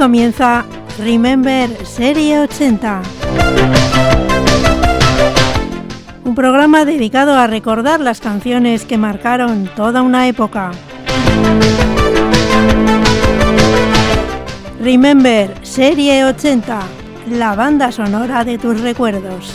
comienza Remember Serie 80. Un programa dedicado a recordar las canciones que marcaron toda una época. Remember Serie 80, la banda sonora de tus recuerdos.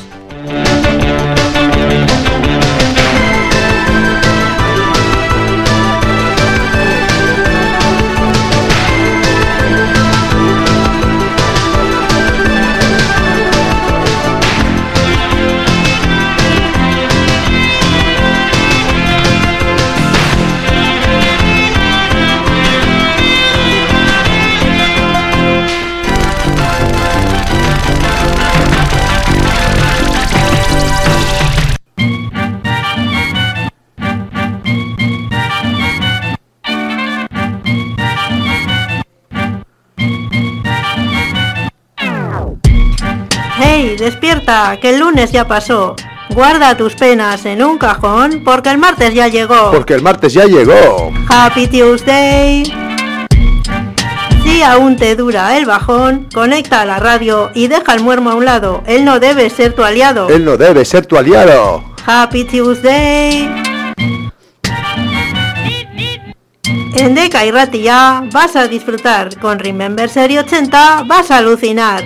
Despierta! Que el lunes ya pasó. Guarda tus penas en un cajón porque el martes ya llegó. Porque el martes ya llegó. Happy Tuesday. Si aún te dura el bajón, conecta a la radio y deja el muermo a un lado. Él no debe ser tu aliado. Él no debe ser tu aliado. Happy Tuesday. En Deca y Ratilla vas a disfrutar. Con Remember Serie 80 vas a alucinar.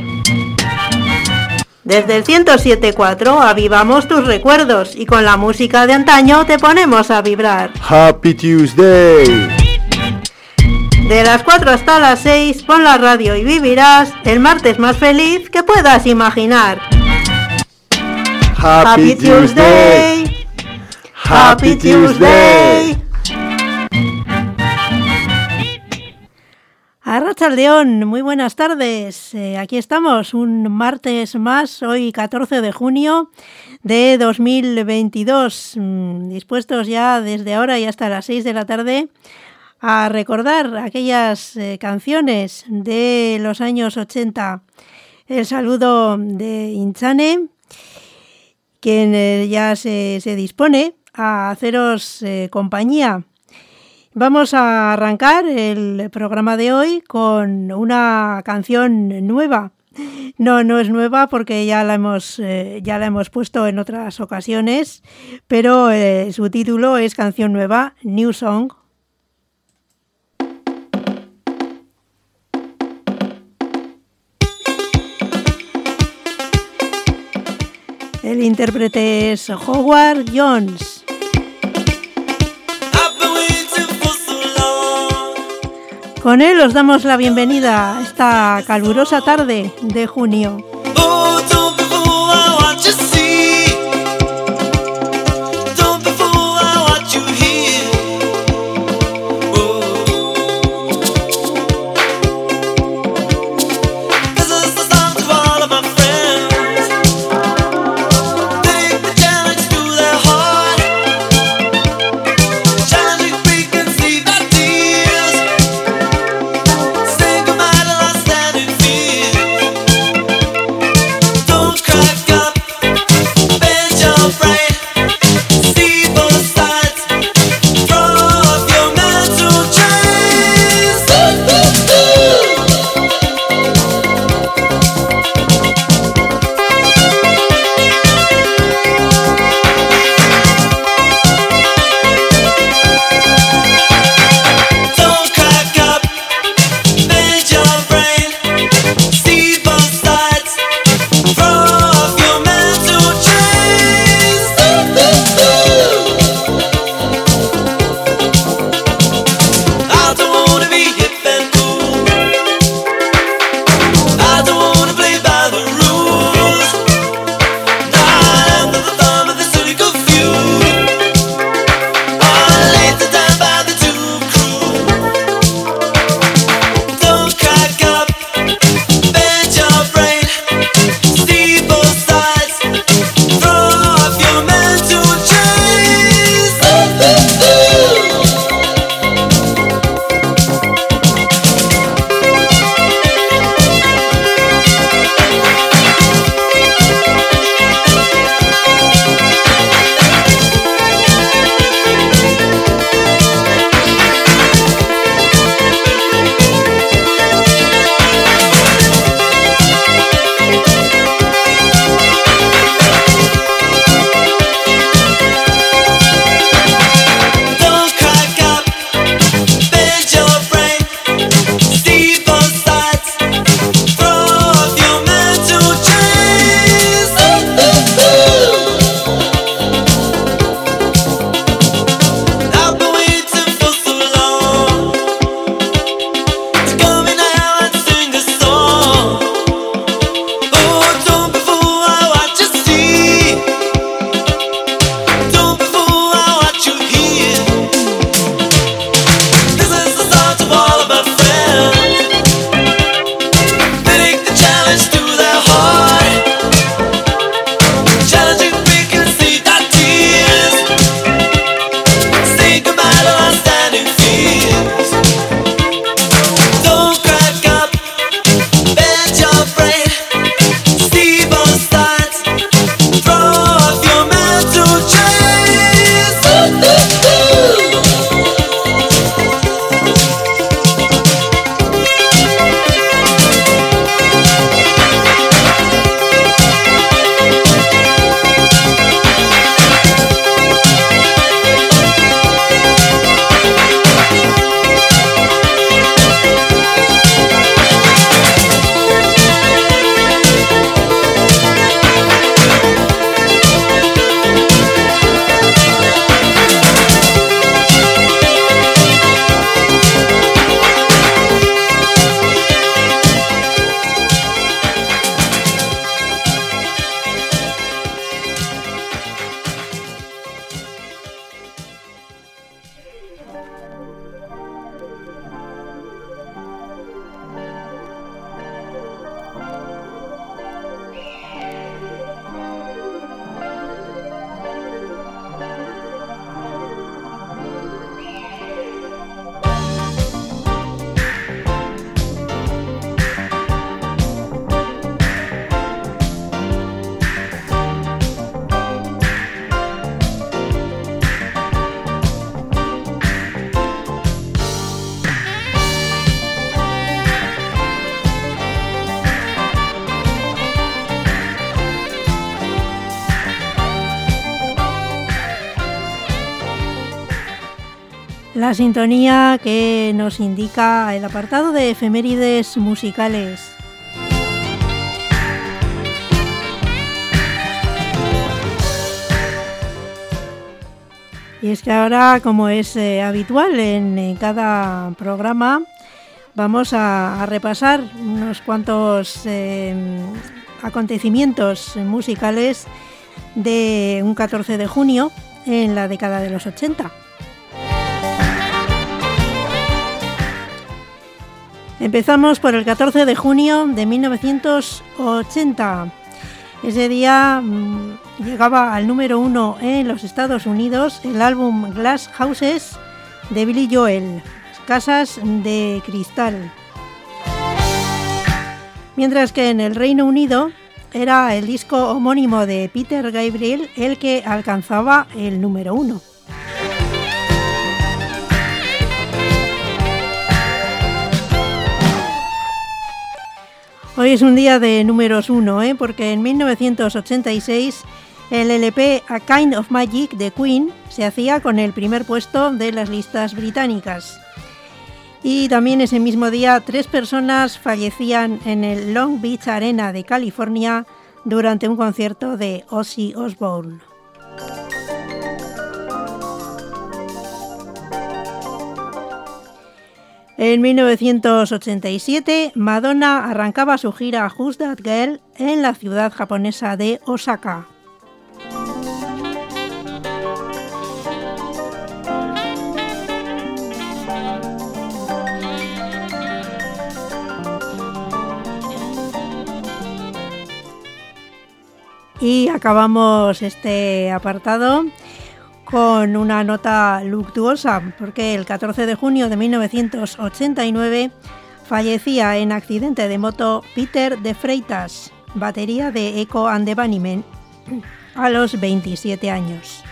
Desde el 107.4 avivamos tus recuerdos y con la música de antaño te ponemos a vibrar. Happy Tuesday. De las 4 hasta las 6 pon la radio y vivirás el martes más feliz que puedas imaginar. Happy, Tuesday. Happy Tuesday. Arracha León, muy buenas tardes. Eh, aquí estamos, un martes más, hoy 14 de junio de 2022, mm, dispuestos ya desde ahora y hasta las 6 de la tarde a recordar aquellas eh, canciones de los años 80. El saludo de Inchane, quien eh, ya se, dispone a haceros compañía. Vamos a arrancar el programa de hoy con una canción nueva. No, no es nueva porque ya la hemos, eh, ya la hemos puesto en otras ocasiones, pero eh, su título es Canción Nueva, New Song. El intérprete es Howard Jones. Con él os damos la bienvenida a esta calurosa tarde de junio. La sintonía que nos indica el apartado de efemérides musicales. Y es que ahora, como es eh, habitual en, cada programa, vamos a, repasar unos cuantos eh, acontecimientos musicales de un 14 de junio en la década de los 80. Empezamos por el 14 de junio de 1980. Ese día mm, llegaba al número uno en los Estados Unidos el álbum Glass Houses de Billy Joel, Casas de Cristal. Mientras que en el Reino Unido era el disco homónimo de Peter Gabriel el que alcanzaba el número uno. Hoy es un día de números uno, ¿eh? porque en 1986 el LP A Kind of Magic de Queen se hacía con el primer puesto de las listas británicas. Y también ese mismo día tres personas fallecían en el Long Beach Arena de California durante un concierto de Ozzy Osbourne. En 1987, Madonna arrancaba su gira Who's That Girl en la ciudad japonesa de Osaka. Y acabamos este apartado con una nota luctuosa, porque el 14 de junio de 1989 fallecía en accidente de moto Peter de Freitas, batería de Echo and the Bunnymen, a los 27 años.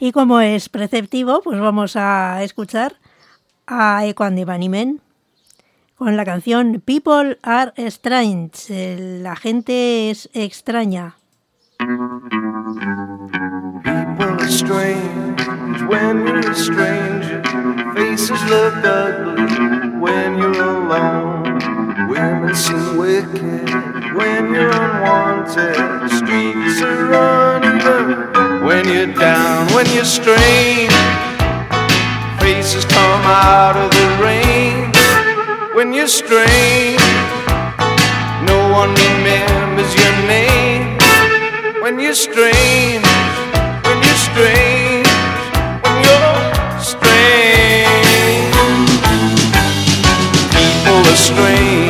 Y como es preceptivo, pues vamos a escuchar a and the con la canción People Are Strange. La gente es extraña. People are strange when you're a stranger. Faces look ugly when you're alone. Women seem wicked when you're unwanted. Streets are uneven when you're down, when you're strange. Faces come out of the rain when you're strange. No one remembers your name when you're strange. When you're you're strange.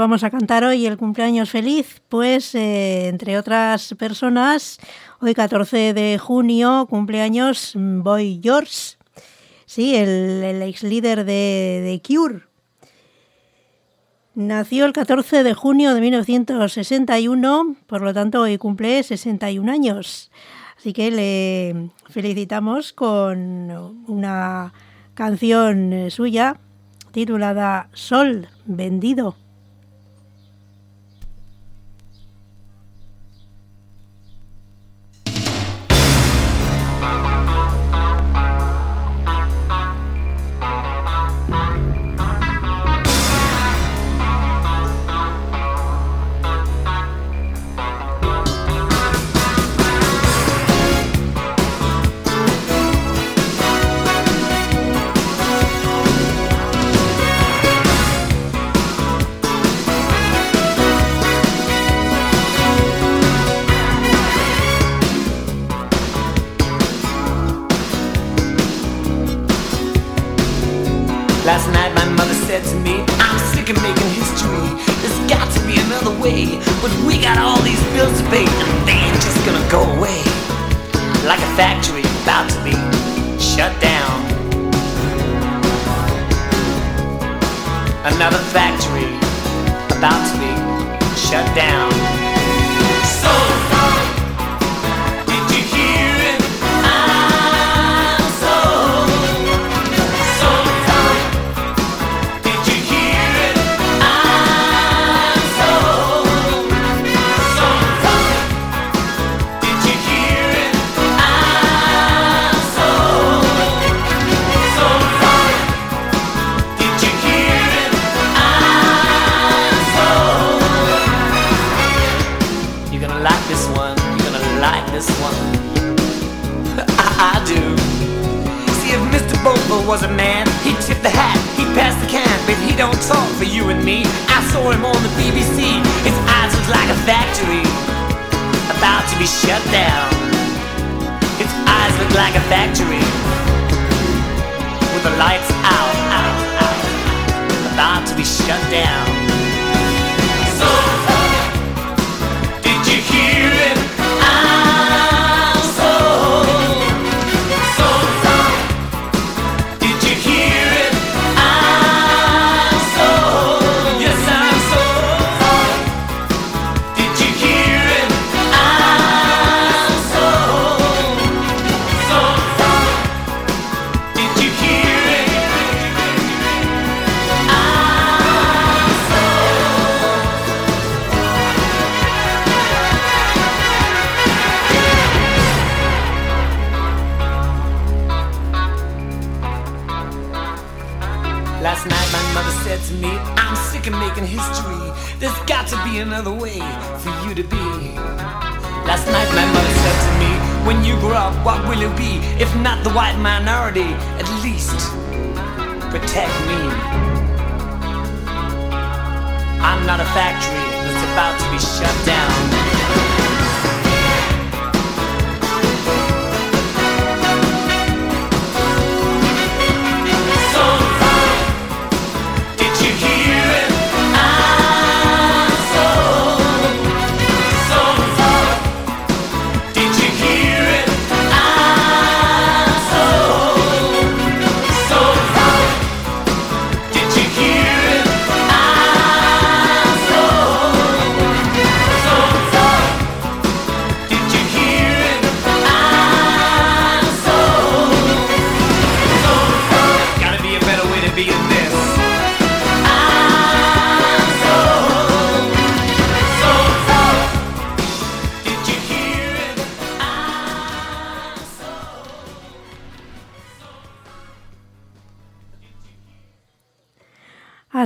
Vamos a cantar hoy el cumpleaños feliz? Pues, eh, entre otras personas, hoy 14 de junio, cumpleaños mm, Boy George, sí, el, el ex líder de, de Cure. Nació el 14 de junio de 1961, por lo tanto hoy cumple 61 años. Así que le felicitamos con una canción eh, suya titulada Sol vendido. Another. But we got all these bills to pay, and they ain't just gonna go away. Like a factory about to be shut down. Another factory about to be shut down. Don't talk for you and me. I saw him on the BBC. His eyes look like a factory about to be shut down. His eyes look like a factory with the lights out, out, out, about to be shut down. Last night my mother said to me, I'm sick of making history. There's got to be another way for you to be. Last night my mother said to me, when you grow up, what will you be? If not the white minority, at least protect me. I'm not a factory that's about to be shut down.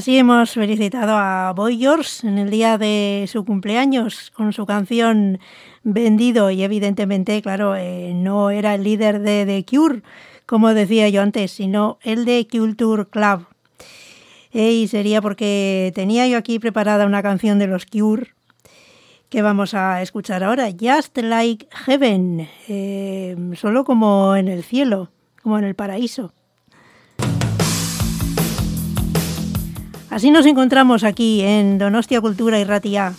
Así hemos felicitado a Boy George en el día de su cumpleaños con su canción Vendido y evidentemente, claro, eh, no era el líder de The Cure, como decía yo antes, sino el de Culture Club. Eh, y sería porque tenía yo aquí preparada una canción de los Cure que vamos a escuchar ahora, Just Like Heaven, eh, solo como en el cielo, como en el paraíso. Así nos encontramos aquí en Donostia Cultura y Ratia.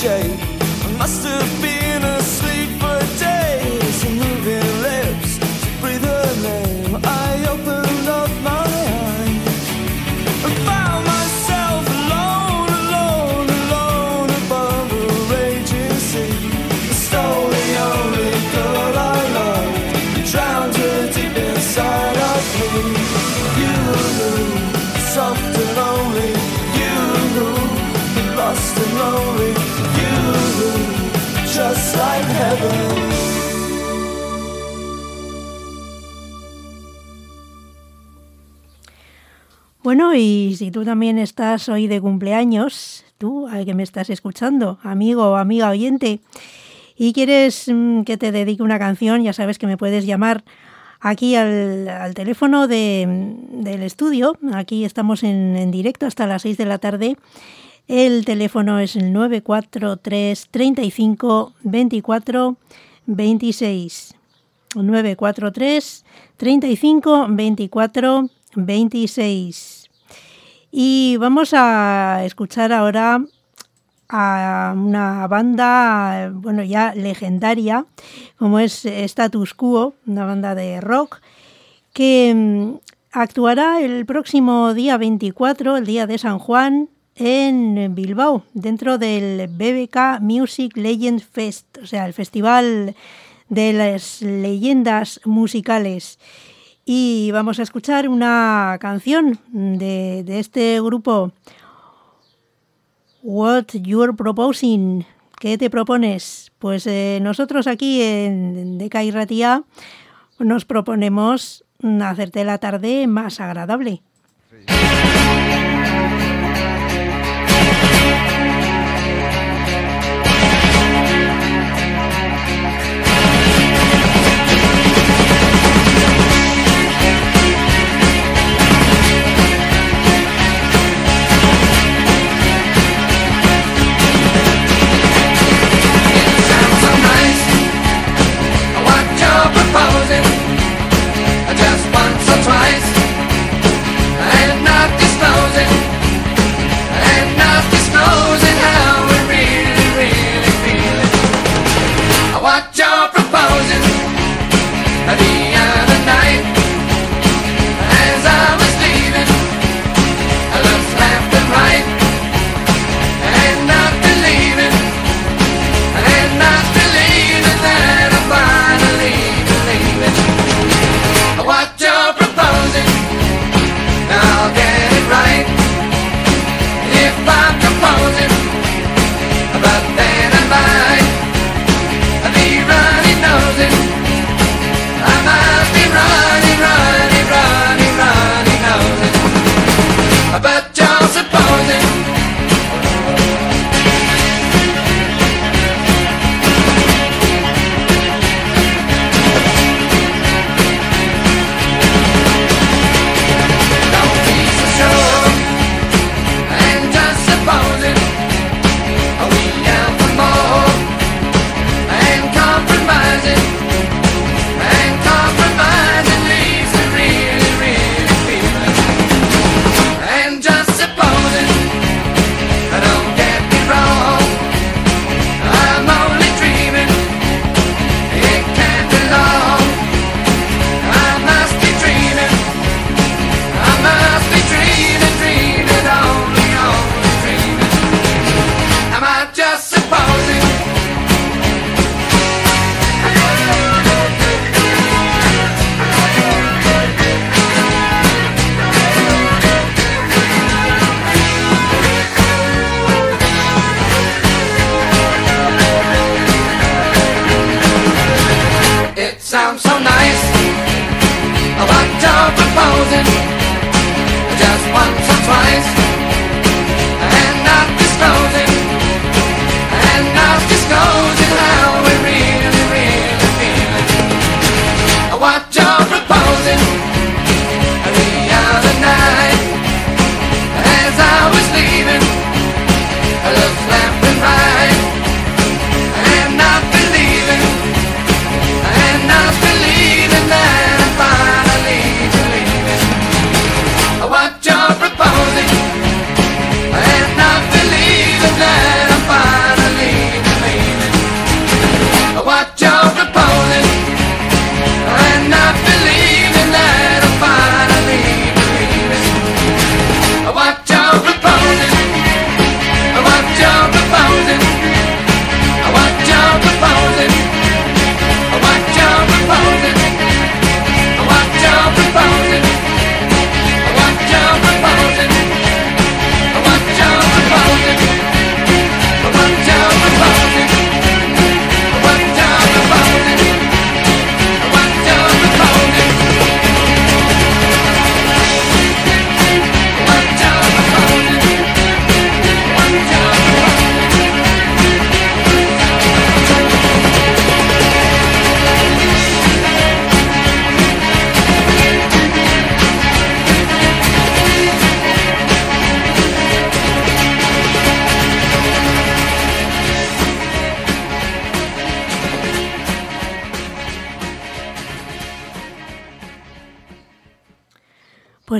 shade. Bueno, y si tú también estás hoy de cumpleaños, tú, al que me estás escuchando, amigo o amiga oyente, y quieres mm, que te dedique una canción, ya sabes que me puedes llamar aquí al, al teléfono de- del estudio. Aquí estamos en, en directo hasta las 6 de la tarde. El teléfono es el 943 35 24 26. 943 35 24 26. Y vamos a escuchar ahora a una banda, bueno, ya legendaria, como es Status Quo, una banda de rock, que mm, actuará el próximo día 24, el día de San Juan, en Bilbao, dentro del BBK Music Legend Fest, o sea, el festival de las leyendas musicales y vamos a escuchar una canción de, este grupo, What You're Proposing. ¿Qué te propones? Pues eh, nosotros aquí en Deca y Ratía nos proponemos hacerte la tarde más agradable.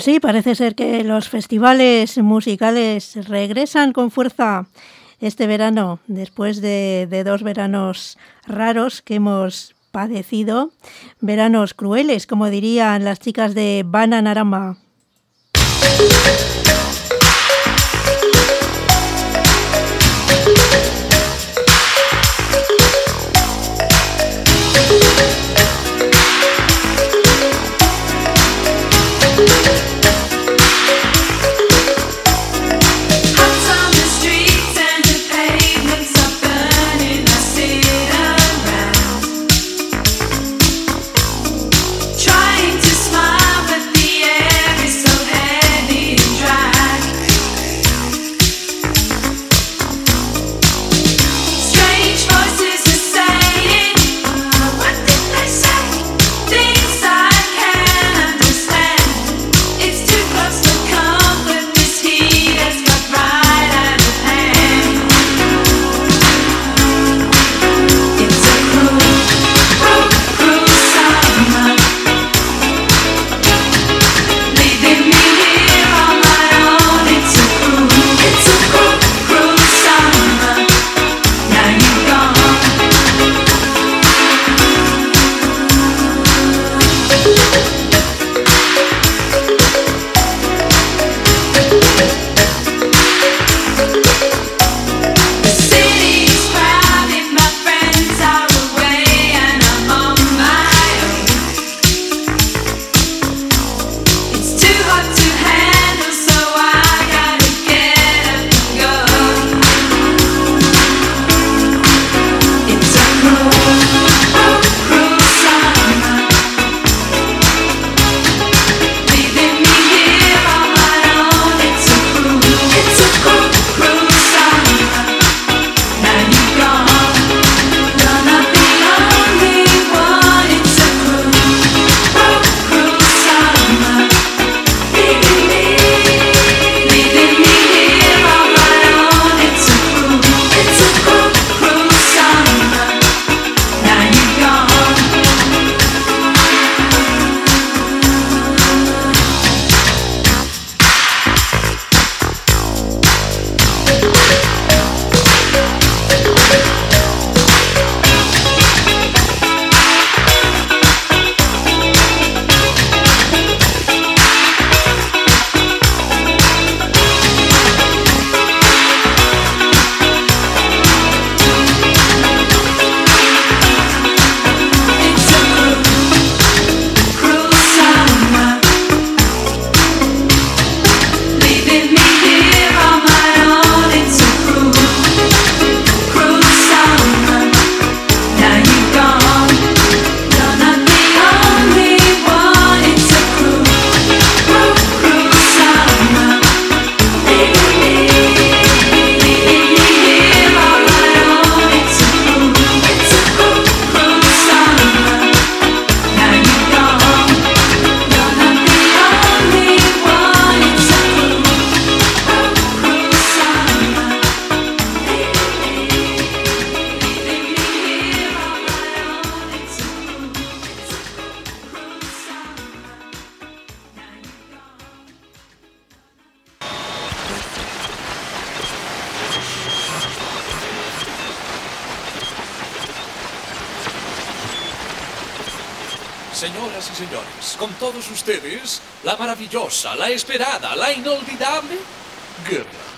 Pues sí, parece ser que los festivales musicales regresan con fuerza este verano, después de, de, dos veranos raros que hemos padecido, veranos crueles, como dirían las chicas de Bananarama. Señoras y señores, con todos ustedes, la maravillosa, la esperada, la inolvidable Guerra.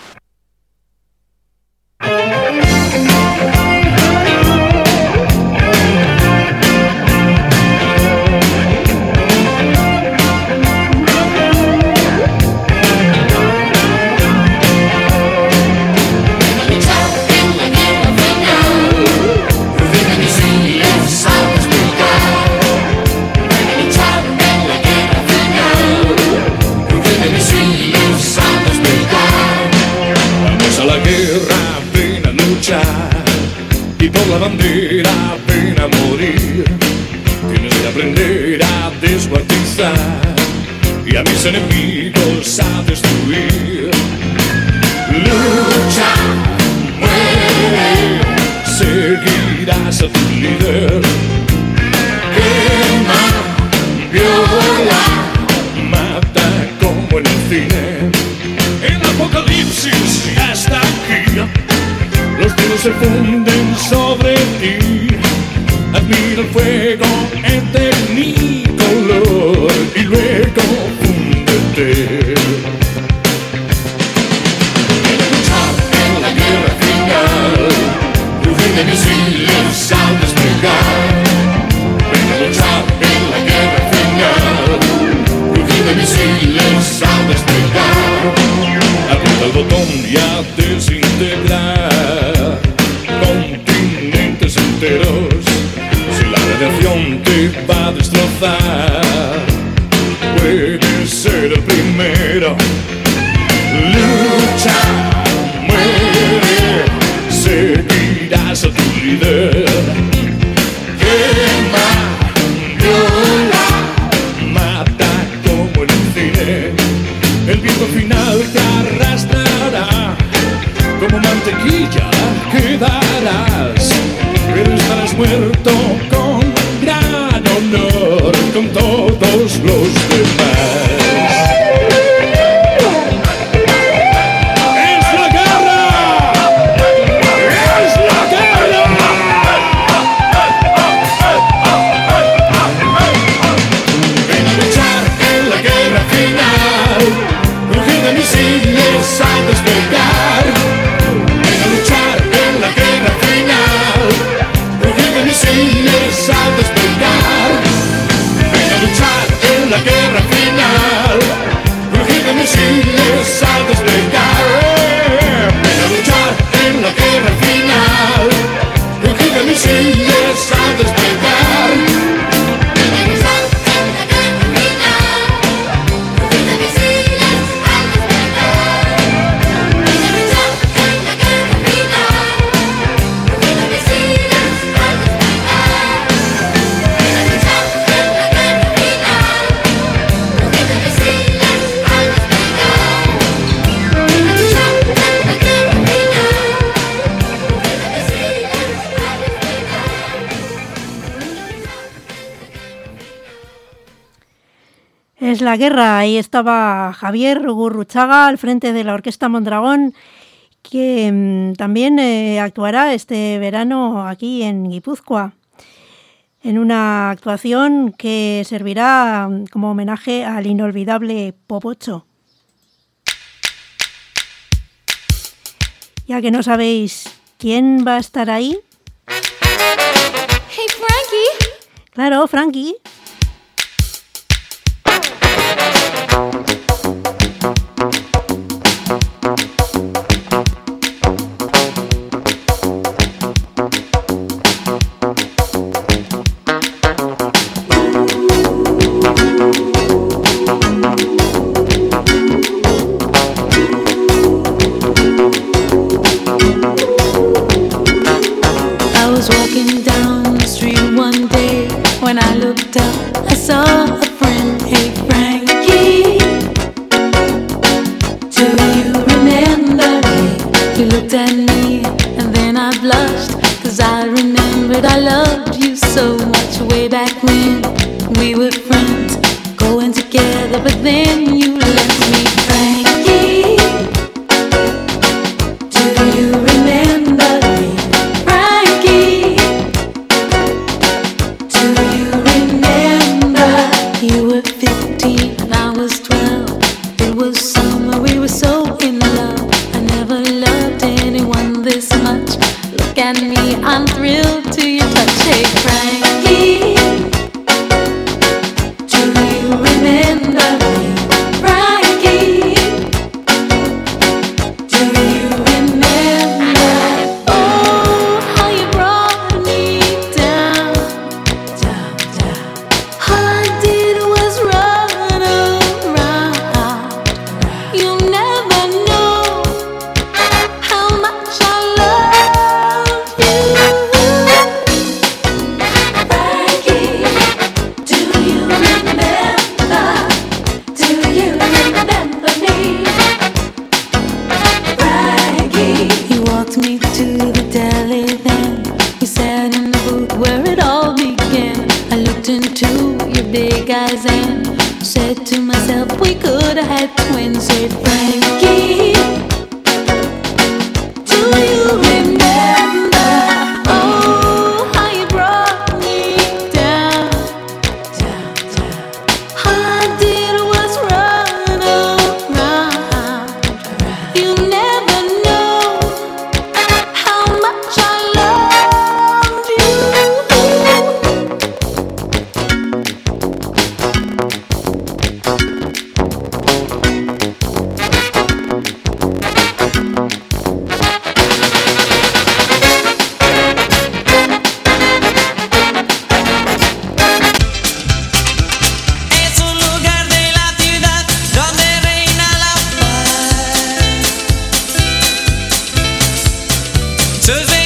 es la guerra. Ahí estaba Javier Gurruchaga al frente de la Orquesta Mondragón, que mm, también eh, actuará este verano aquí en Guipúzcoa, en una actuación que servirá mm, como homenaje al inolvidable Popocho. Ya que no sabéis quién va a estar ahí. Hey, Frankie. Claro, Frankie. to the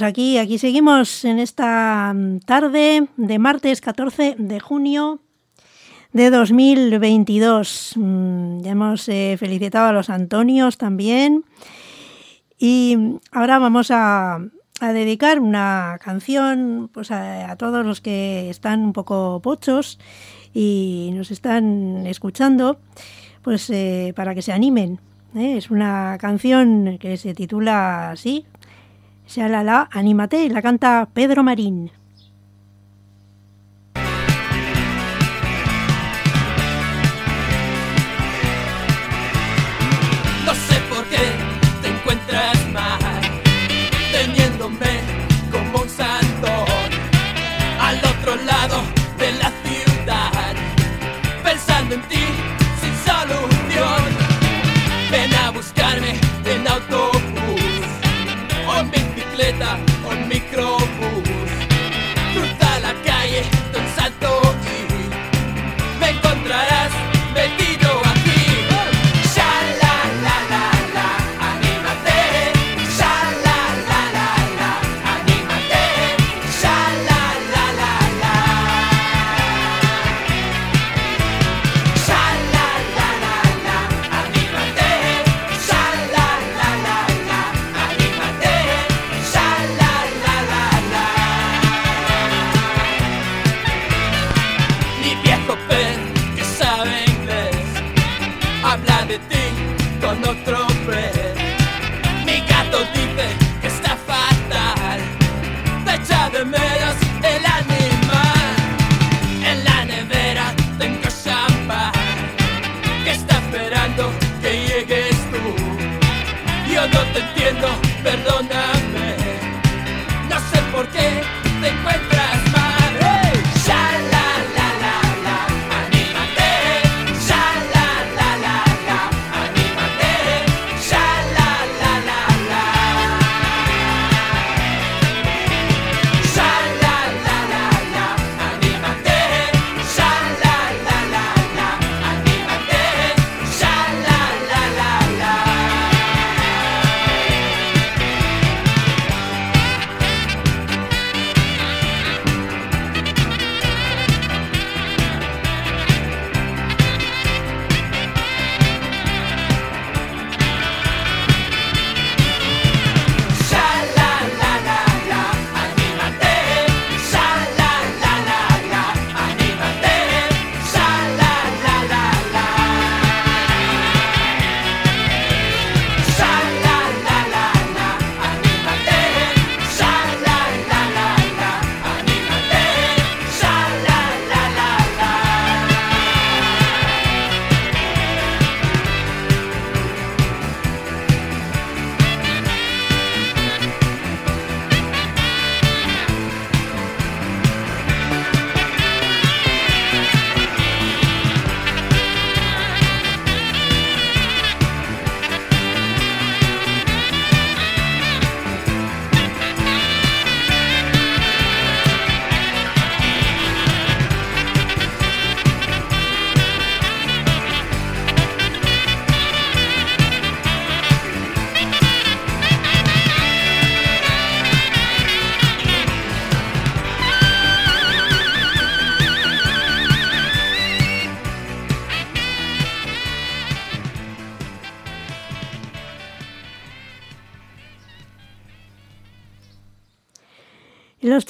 Pues aquí, aquí seguimos en esta mm, tarde de martes 14 de junio de 2022. Mm, ya hemos eh, felicitado a los Antonios también. Y mm, ahora vamos a, dedicar una canción pues a, todos los que están un poco pochos y nos están escuchando, pues eh, para que se animen. ¿eh? Es una canción que se titula así, Shalala, anímate, la canta Pedro Marín. micro.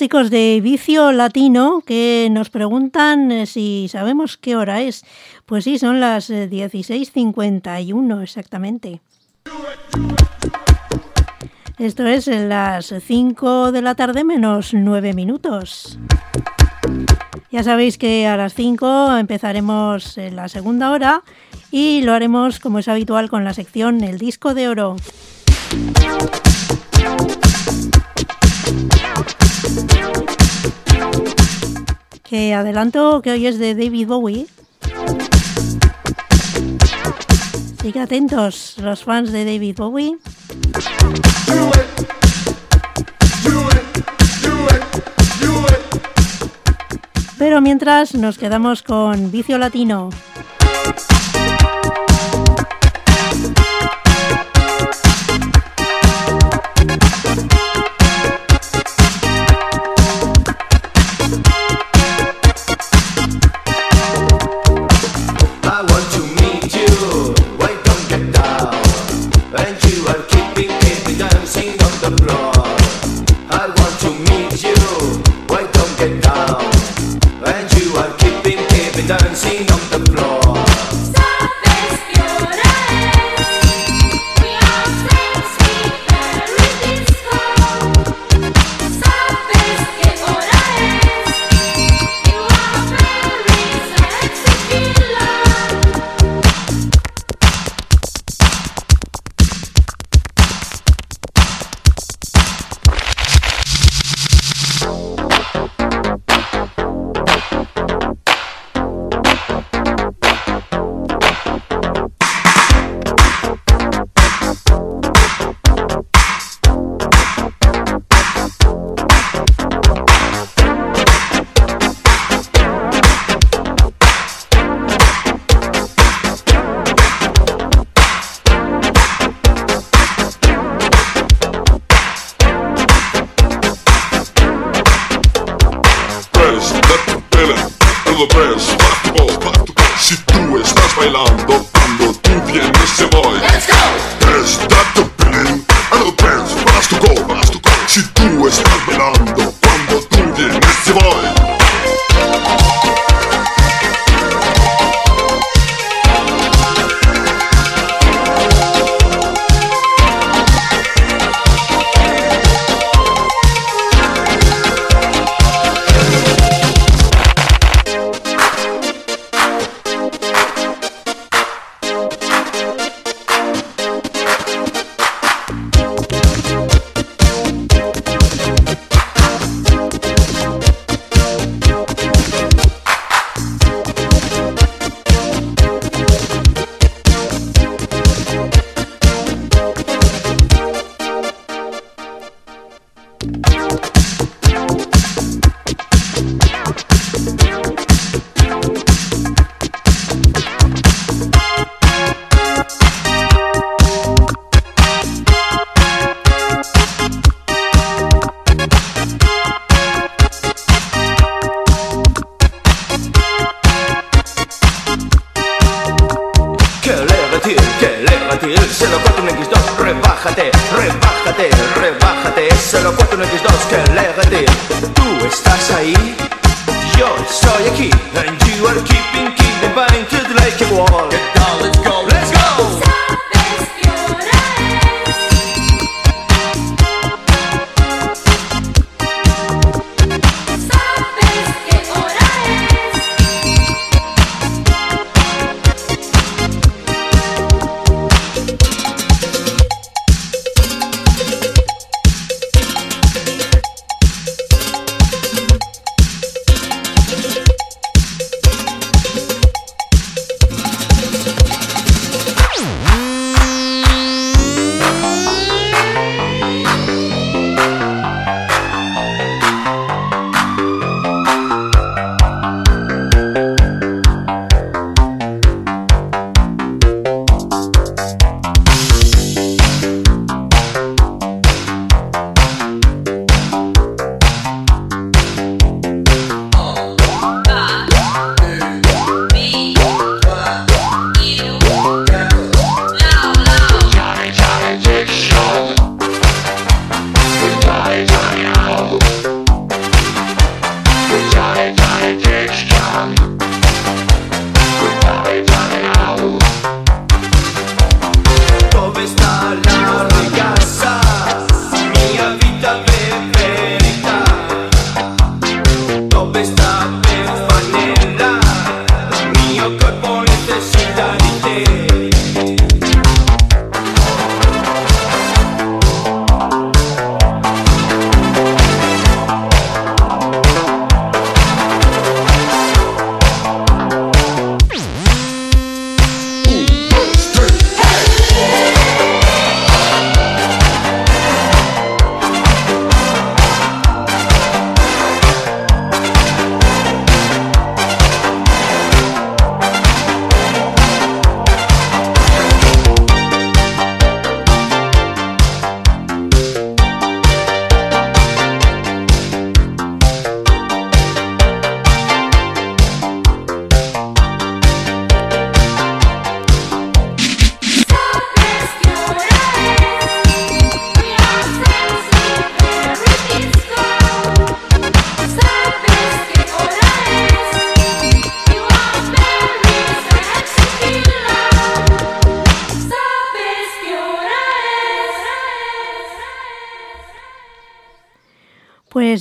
chicos de Vicio Latino que nos preguntan eh, si sabemos qué hora es. Pues sí, son las eh, 16.51 exactamente. Esto es eh, las 5 de la tarde menos 9 minutos. Ya sabéis que a las 5 empezaremos la segunda hora y lo haremos como es habitual con la sección El Disco de Oro. que adelanto que hoy es de David Bowie. Así que atentos los fans de David Bowie. Pero mientras nos quedamos con Vicio Latino.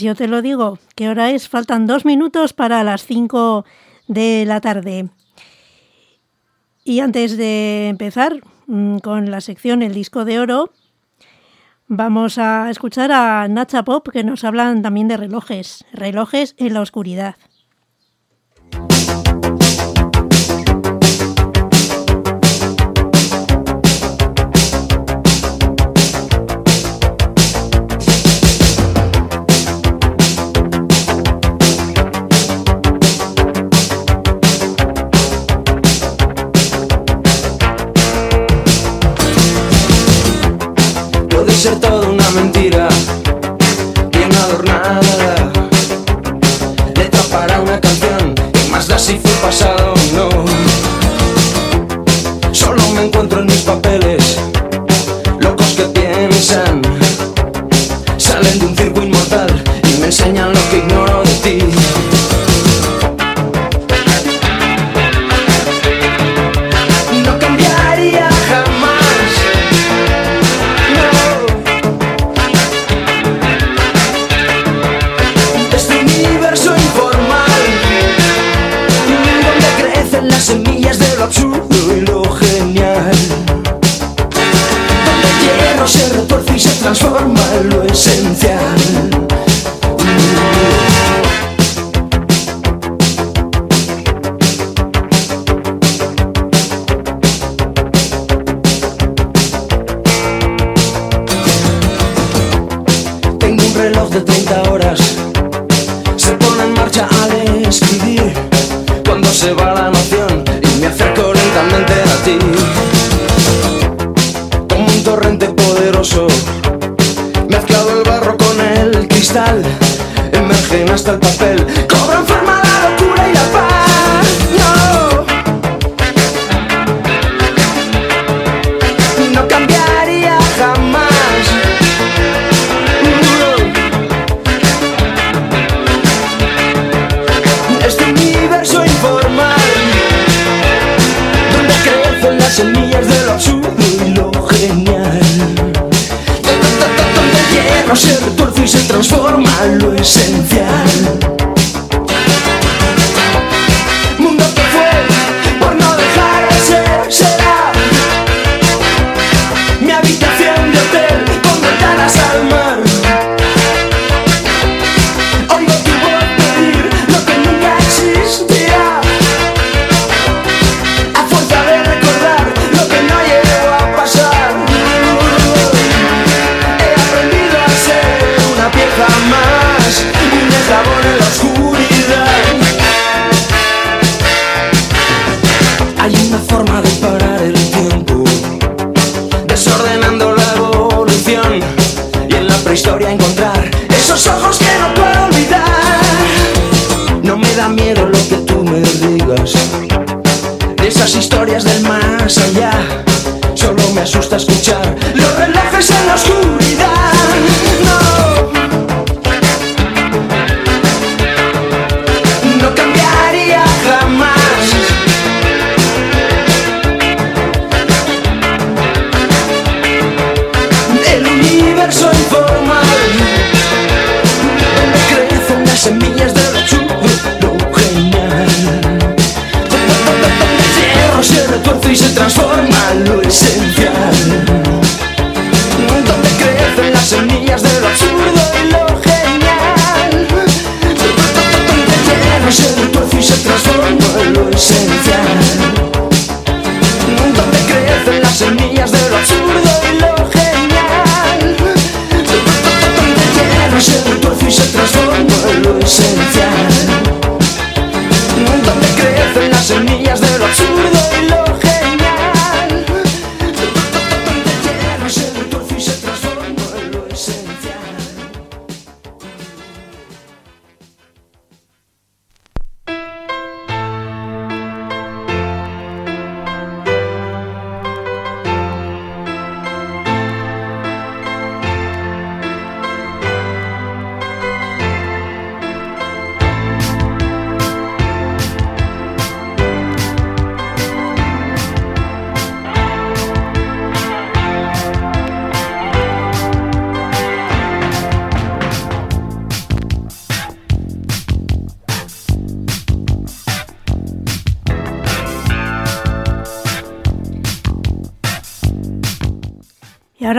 yo te lo digo, ¿qué hora es? Faltan dos minutos para las 5 de la tarde. Y antes de empezar mm, con la sección El Disco de Oro, vamos a escuchar a Nacha Pop que nos hablan también de relojes, relojes en la oscuridad.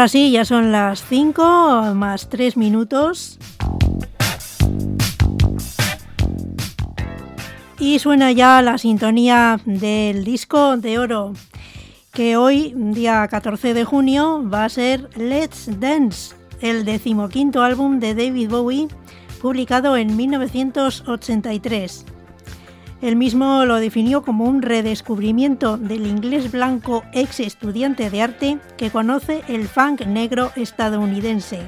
Ahora sí, ya son las 5 más 3 minutos. Y suena ya la sintonía del disco de oro, que hoy, día 14 de junio, va a ser Let's Dance, el decimoquinto álbum de David Bowie, publicado en 1983. Él mismo lo definió como un redescubrimiento del inglés blanco ex estudiante de arte que conoce el funk negro estadounidense.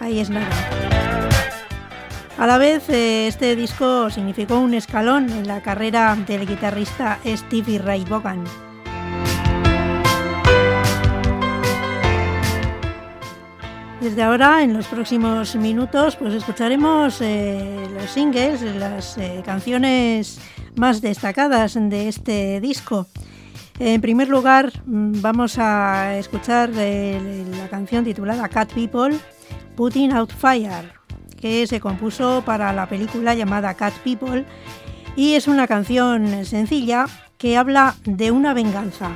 Ahí es nada. A la vez, eh, este disco significó un escalón en la carrera del guitarrista Stevie Ray Vaughan. Desde ahora, en los próximos minutos, pues escucharemos eh, los singles, las eh, canciones más destacadas de este disco. En primer lugar, mm, vamos a escuchar eh, la canción titulada Cat People, Putting Out Fire, que se compuso para la película llamada Cat People y es una canción sencilla que habla de una venganza.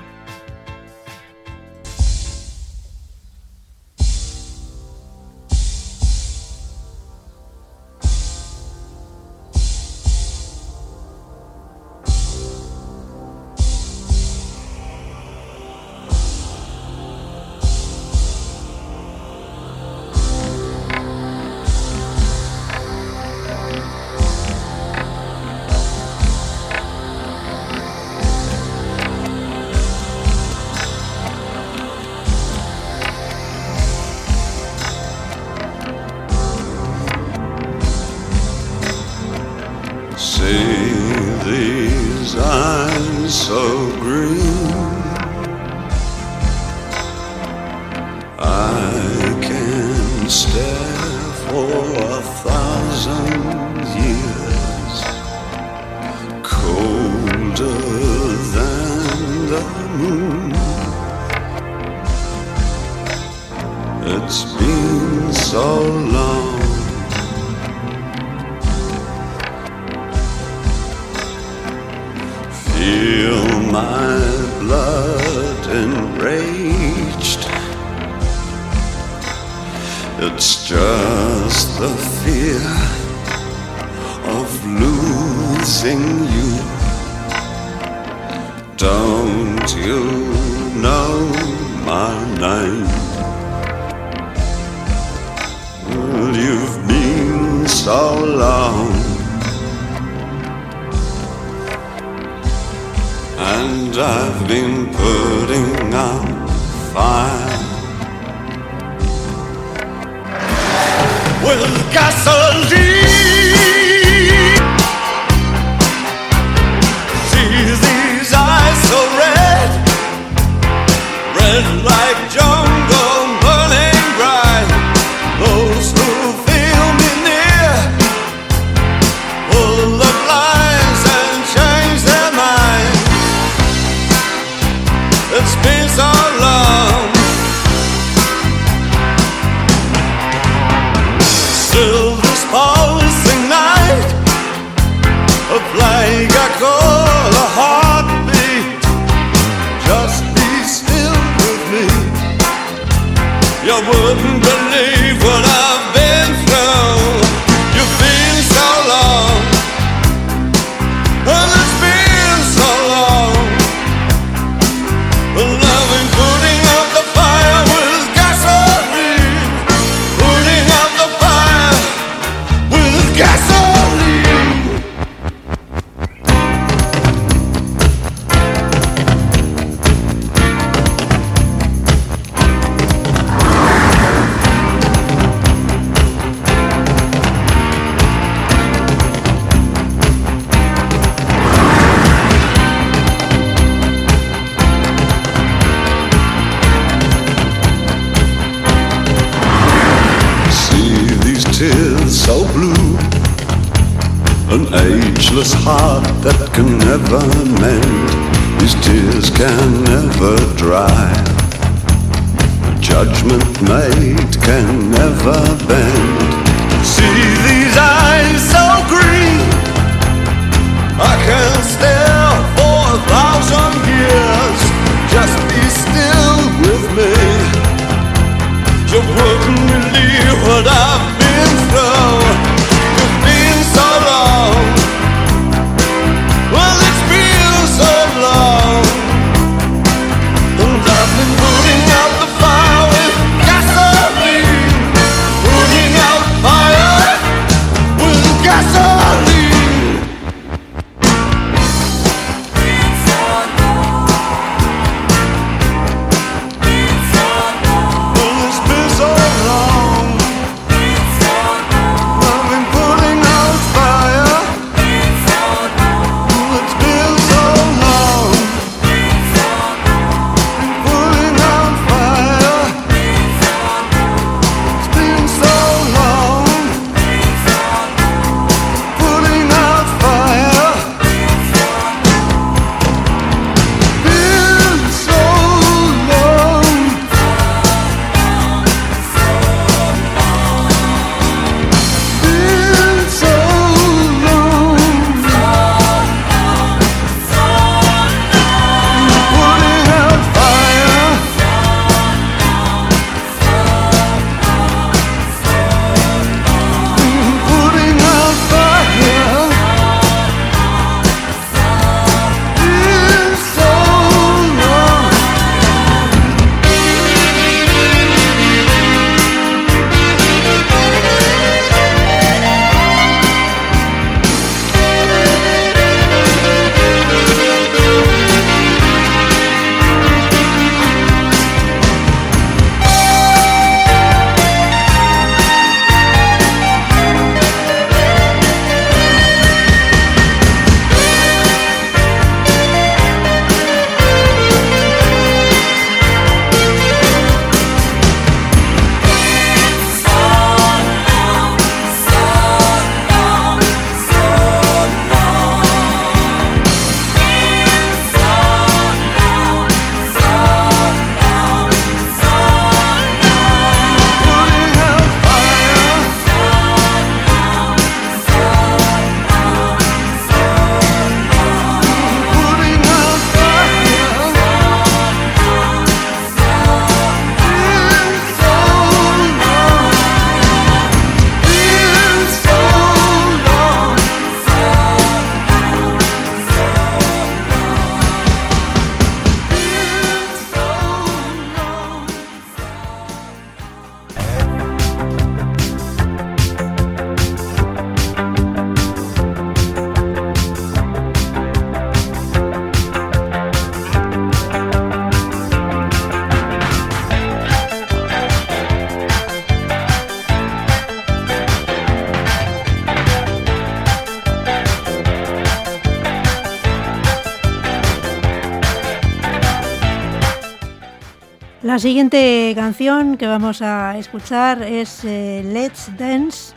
La siguiente canción que vamos a escuchar es eh, Let's Dance,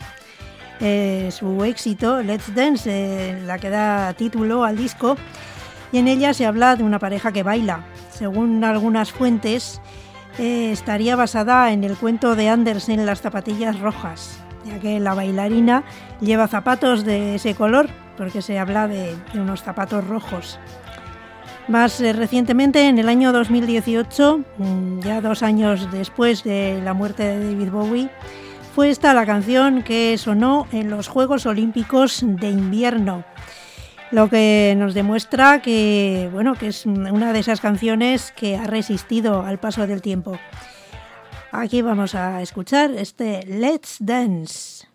eh, su éxito, Let's Dance, eh, la que da título al disco, y en ella se habla de una pareja que baila. Según algunas fuentes, estaría basada en el cuento de Andersen Las zapatillas rojas, ya que la bailarina lleva zapatos de ese color, porque se habla de unos zapatos rojos. Más eh, recientemente, en el año 2018, mm, ya dos años después de la muerte de David Bowie, fue esta la canción que sonó en los Juegos Olímpicos de Invierno. Lo que nos demuestra que, bueno, que es una de esas canciones que ha resistido al paso del tiempo. Aquí vamos a escuchar este Let's Dance.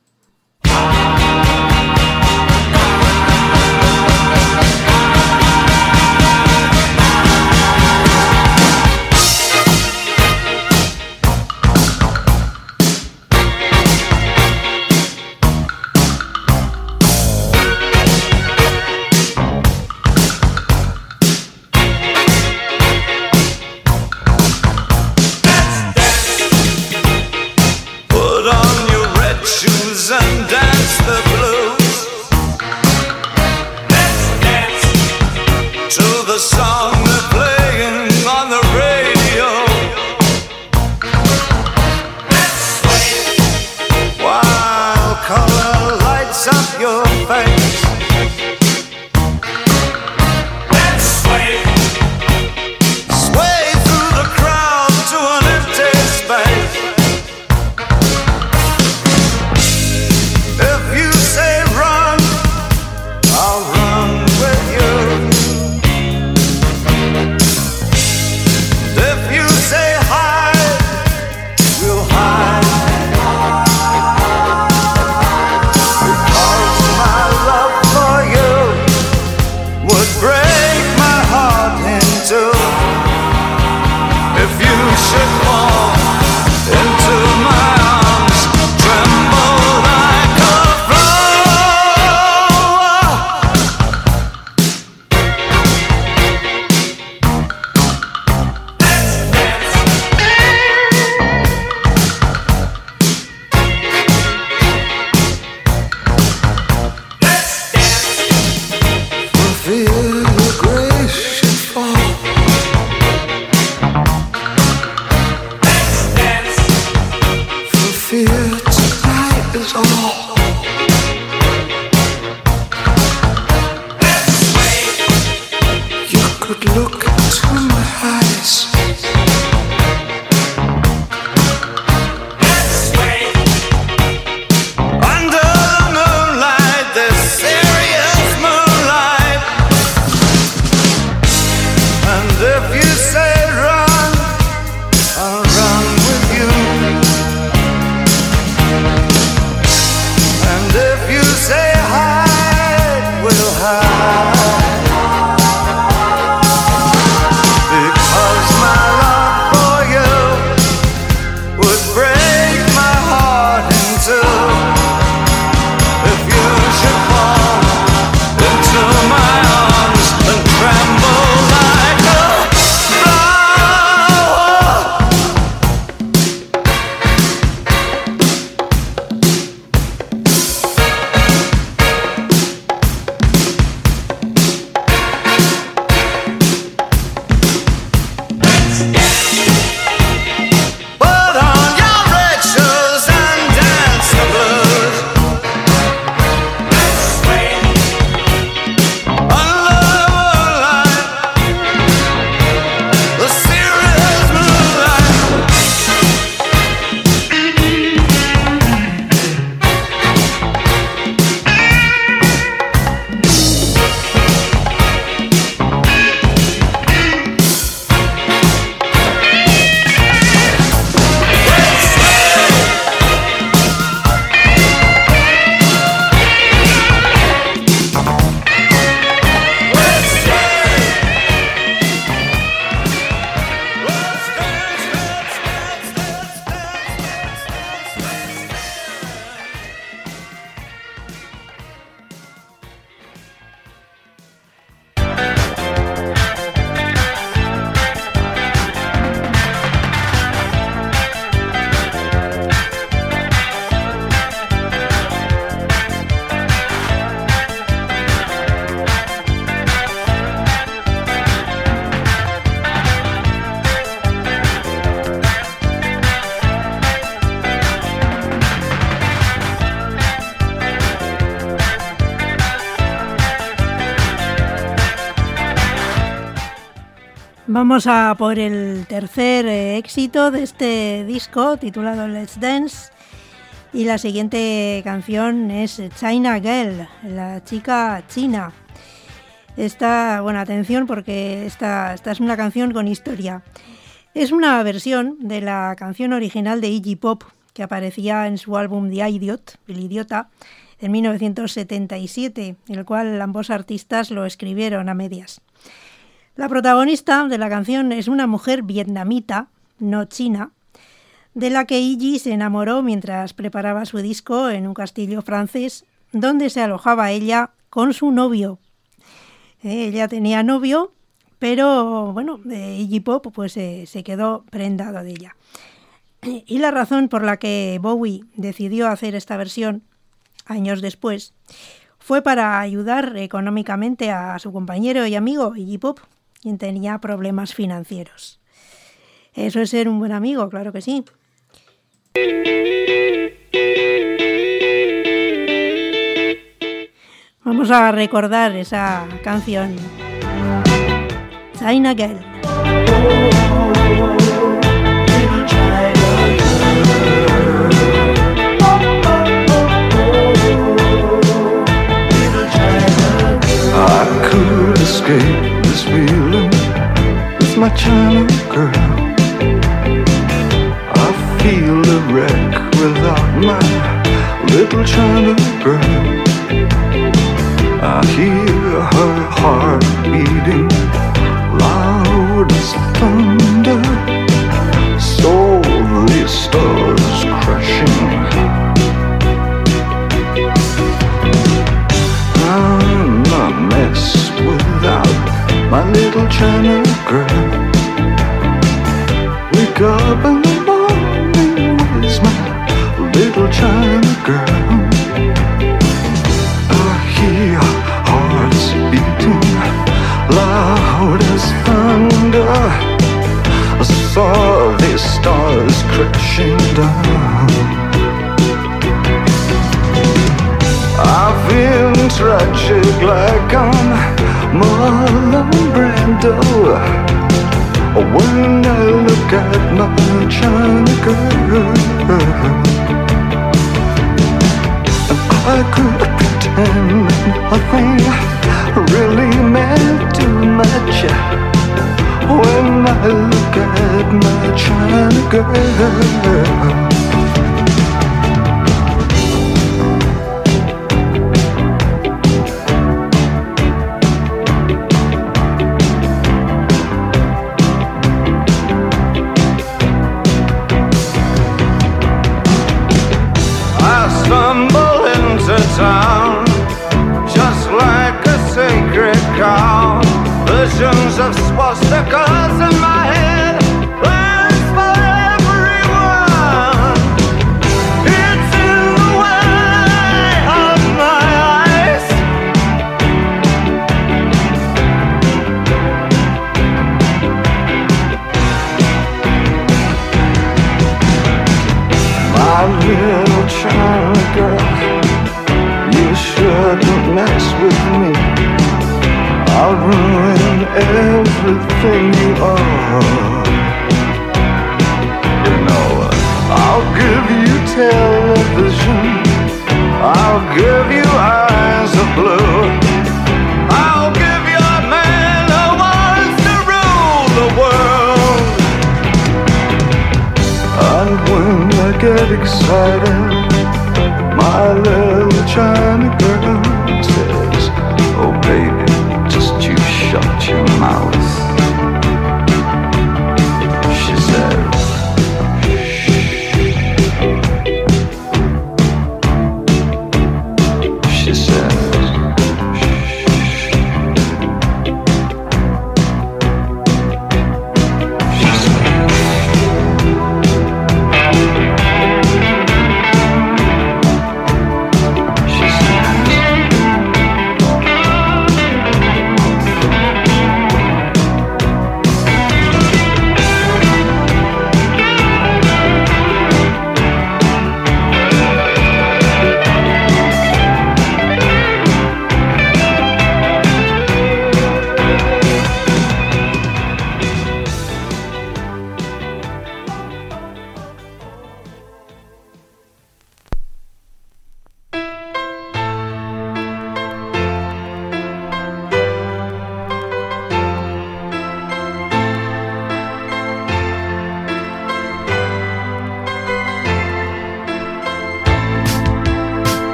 You could look Vamos a por el tercer eh, éxito de este disco titulado Let's Dance. Y la siguiente canción es China Girl, la chica china. Esta, bueno, atención porque esta, esta es una canción con historia. Es una versión de la canción original de Iggy Pop que aparecía en su álbum The Idiot, El Idiota, en 1977, el cual ambos artistas lo escribieron a medias. La protagonista de la canción es una mujer vietnamita, no china, de la que Iggy se enamoró mientras preparaba su disco en un castillo francés donde se alojaba ella con su novio. Eh, ella tenía novio, pero bueno, Iggy Pop pues eh, se quedó prendado de ella. Y la razón por la que Bowie decidió hacer esta versión años después fue para ayudar económicamente a su compañero y amigo Iggy Pop, quien tenía problemas financieros. Eso es ser un buen amigo, claro que sí. Vamos a recordar esa canción. China Girl. This feeling with my China girl. I feel a wreck without my little China girl. I hear her heart beating loud as thunder. Soul stars crashing. Little China girl. Wake up in the morning, where's my little China girl? I hear hearts beating loud as thunder. I saw the stars crashing down. I've been tragic like I'm Marlon Brando. When I look at my China girl I could pretend nothing really meant too much. When I look at my China girl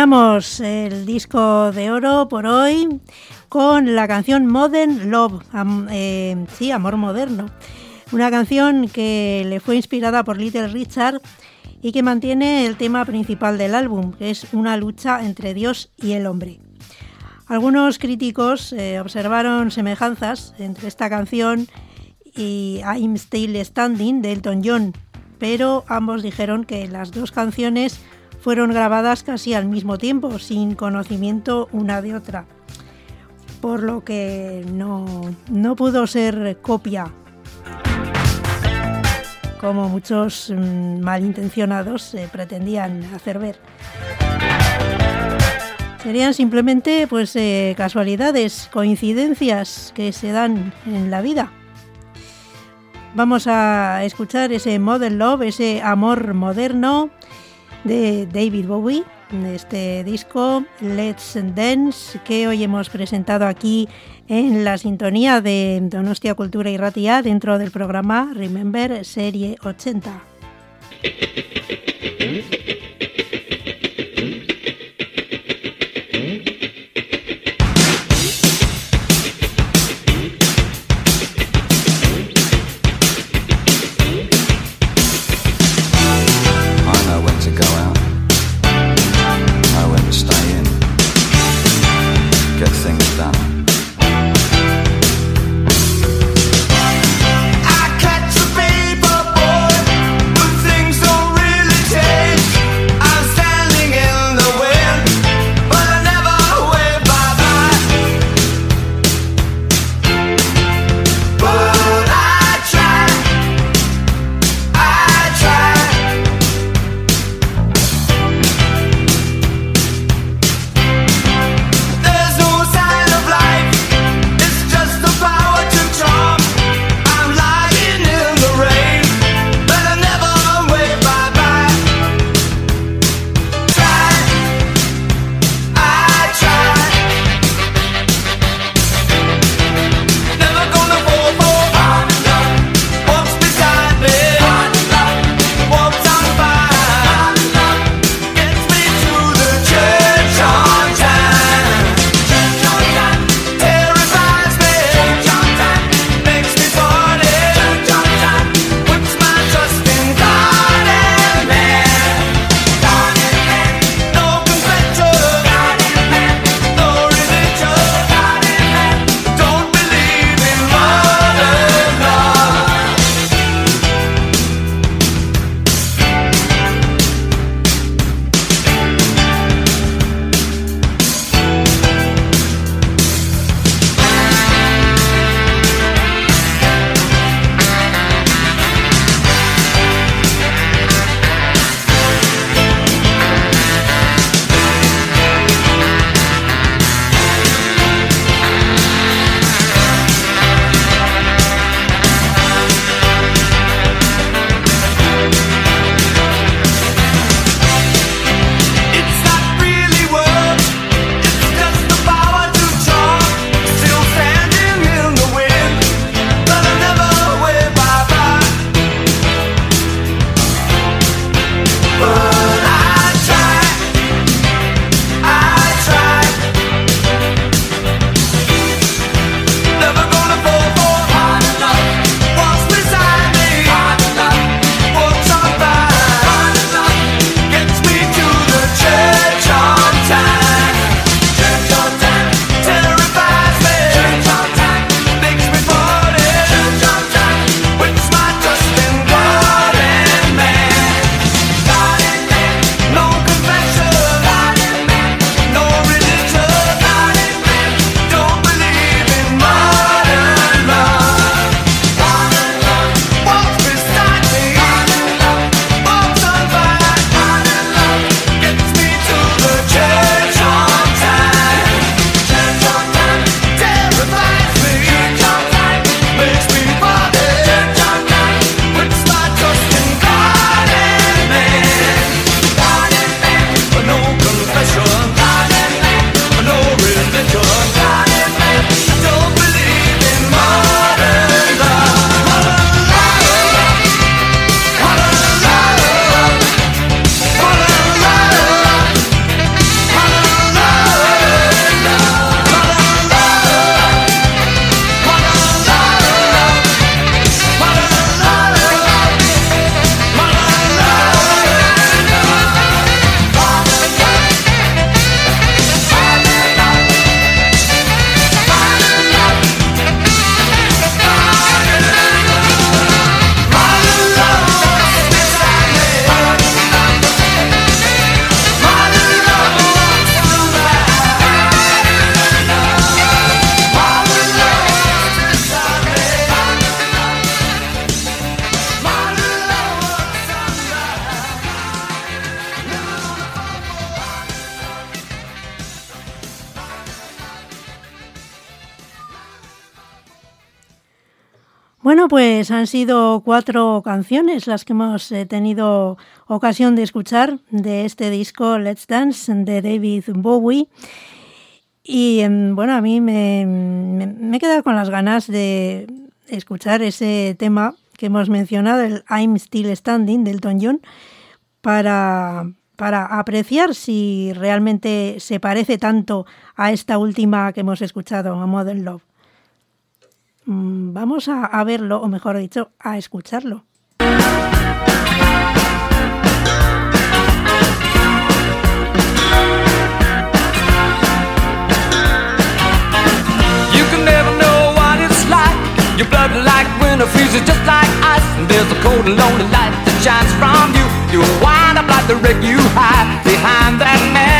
El disco de oro por hoy con la canción Modern Love, eh, sí, Amor Moderno. Una canción que le fue inspirada por Little Richard y que mantiene el tema principal del álbum, que es una lucha entre Dios y el hombre. Algunos críticos eh, observaron semejanzas entre esta canción y I'm Still Standing de Elton John, pero ambos dijeron que las dos canciones fueron grabadas casi al mismo tiempo, sin conocimiento una de otra, por lo que no, no pudo ser copia, como muchos mm, malintencionados eh, pretendían hacer ver. Serían simplemente pues eh, casualidades, coincidencias que se dan en la vida. Vamos a escuchar ese Modern Love, ese amor moderno de David Bowie, de este disco Let's Dance que hoy hemos presentado aquí en la sintonía de Donostia Cultura y Ratia dentro del programa Remember Serie 80. sido cuatro canciones las que hemos eh, tenido ocasión de escuchar de este disco Let's Dance de David Bowie. Y em, bueno, a mí me, me, me he quedado con las ganas de escuchar ese tema que hemos mencionado, el I'm Still Standing del Elton John, para, para apreciar si realmente se parece tanto a esta última que hemos escuchado, a Modern Love. Mm, Vamos a, a verlo, o mejor dicho, a escucharlo. You can never know what it's like. Your blood like winter freezes just like ice. And there's a cold and lonely light that shines from you. You wind up like the wreck you hide behind that mask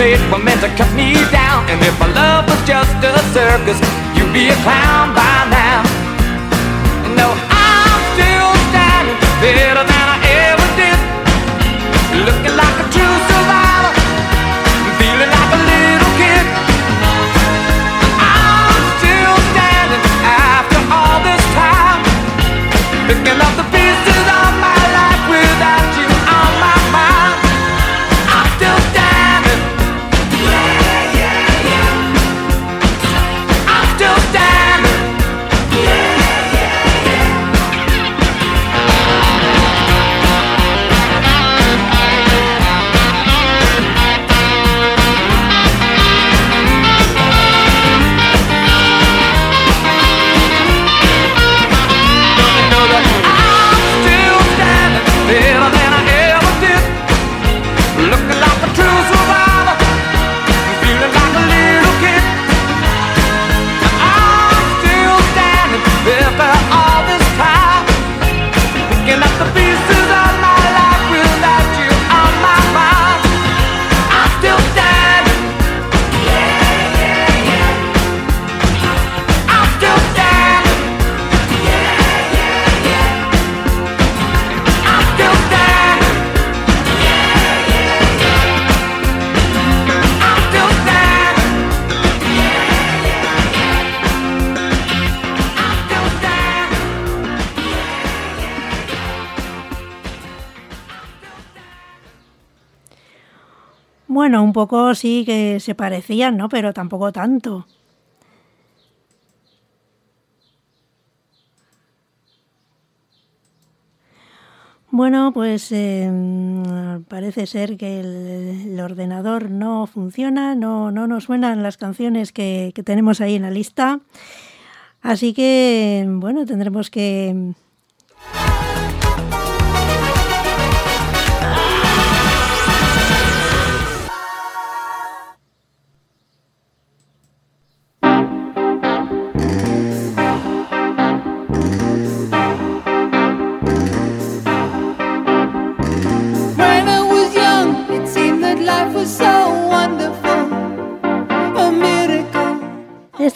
made were meant to cut me down. And if my love was just a circus, you'd be a clown by now. No, I'm still standing better than I ever did. Looking like a true survivor, feeling like a little kid. I'm still standing after all this time. Picking up un poco sí que se parecían, ¿no? Pero tampoco tanto. Bueno, pues eh, parece ser que el, el ordenador no funciona, no, no nos suenan las canciones que, que tenemos ahí en la lista. Así que, bueno, tendremos que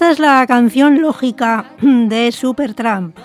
Esta es la canción lógica de Supertramp.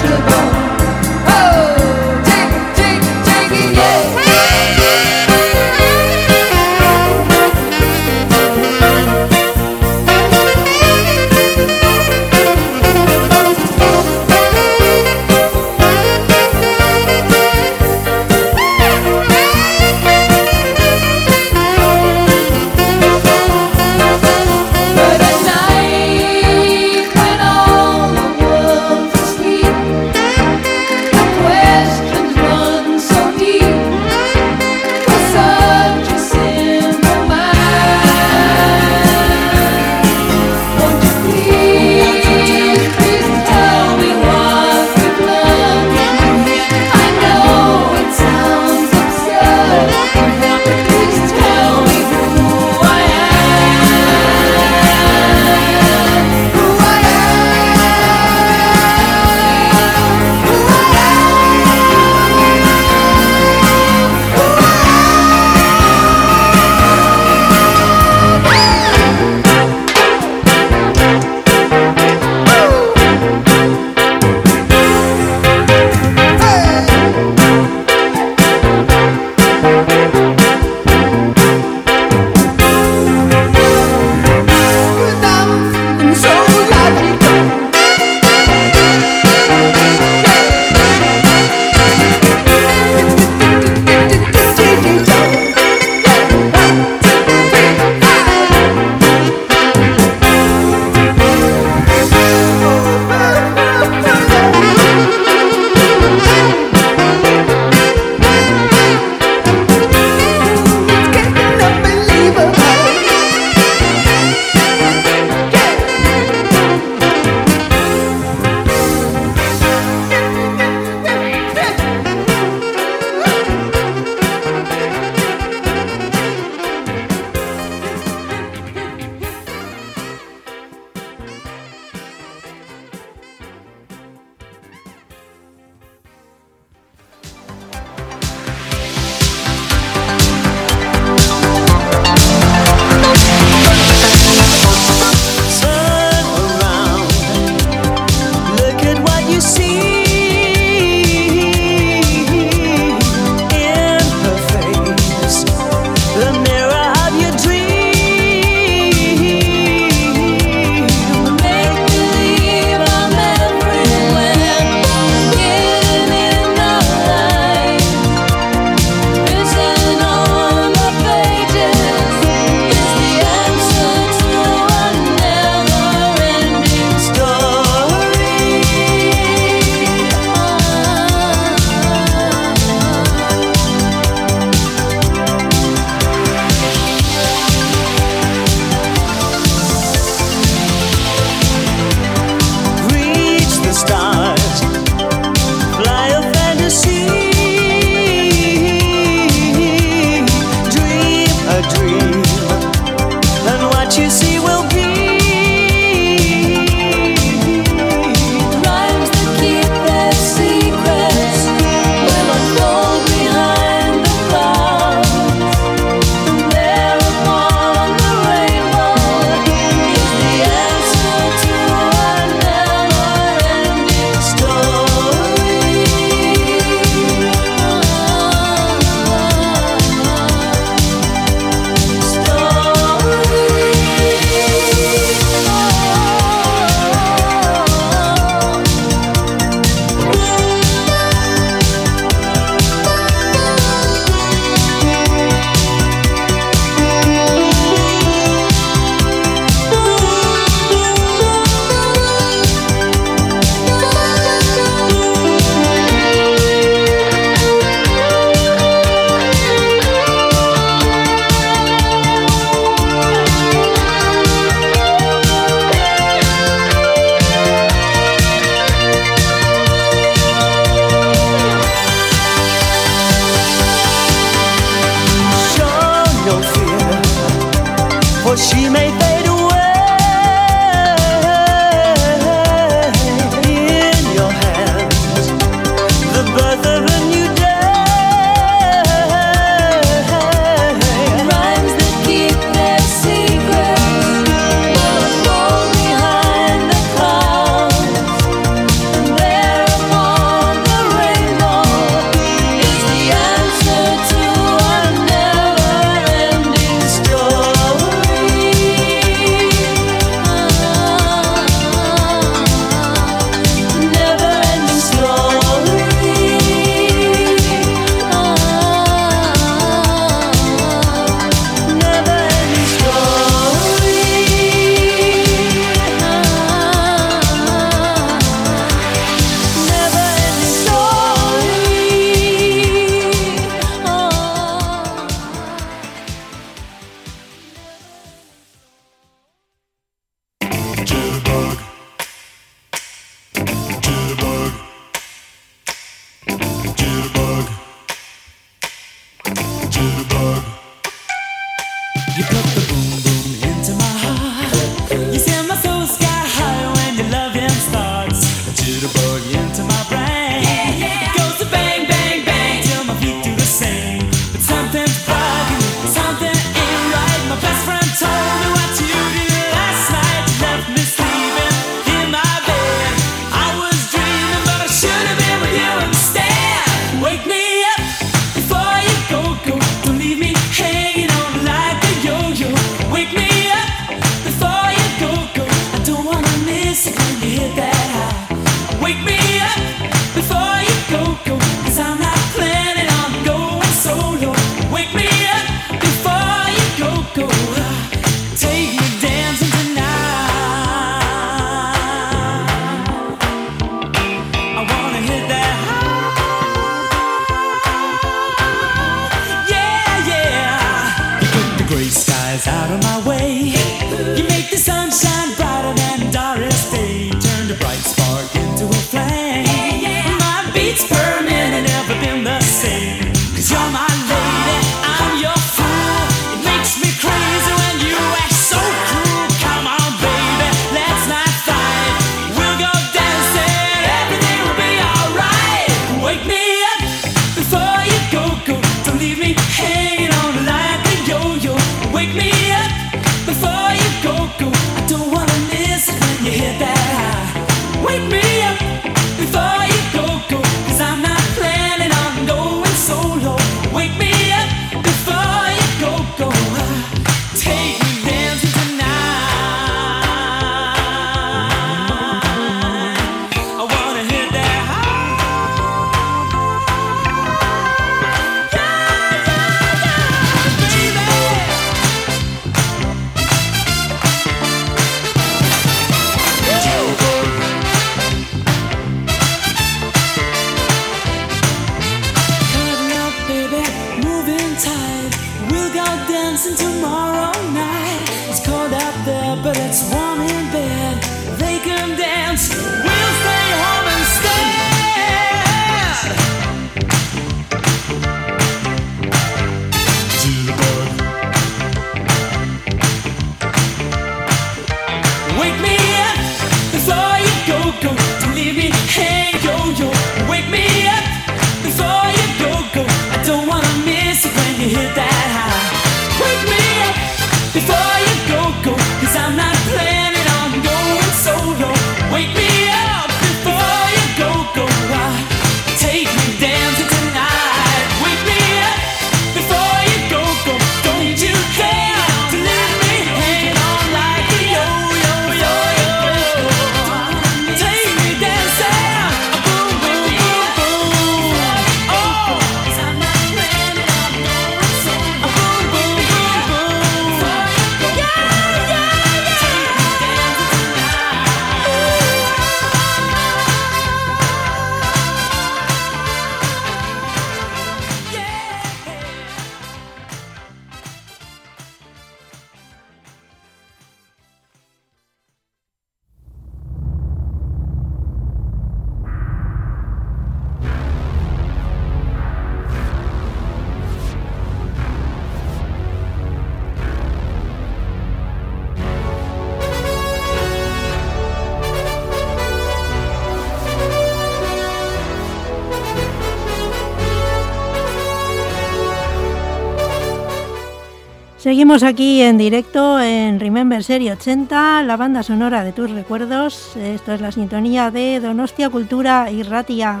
Seguimos aquí en directo en Remember Serie 80, la banda sonora de tus recuerdos. Esto es la sintonía de Donostia Cultura y Ratia.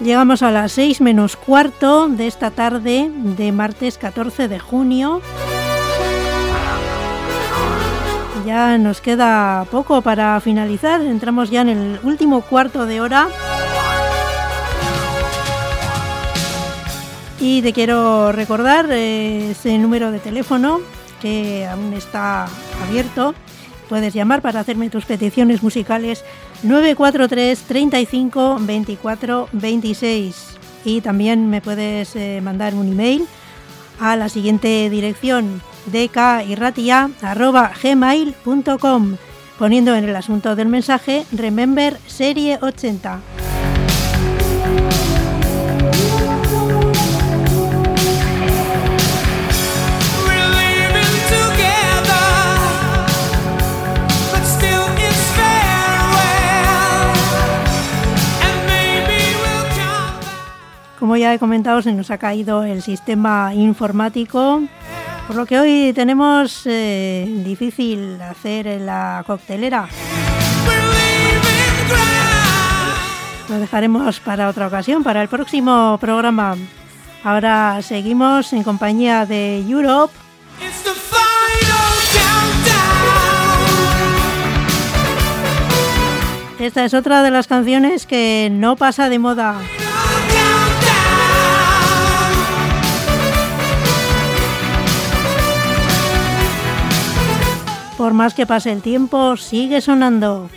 Llegamos a las 6 menos cuarto de esta tarde de martes 14 de junio. Ya nos queda poco para finalizar, entramos ya en el último cuarto de hora. Y te quiero recordar eh, ese número de teléfono que aún está abierto. Puedes llamar para hacerme tus peticiones musicales 943 35 24 26. Y también me puedes eh, mandar un email a la siguiente dirección dkirratia.gmail.com poniendo en el asunto del mensaje Remember Serie 80. Como ya he comentado, se nos ha caído el sistema informático, por lo que hoy tenemos eh, difícil hacer la coctelera. Lo dejaremos para otra ocasión, para el próximo programa. Ahora seguimos en compañía de Europe. Esta es otra de las canciones que no pasa de moda. Por más que pase el tiempo, sigue sonando.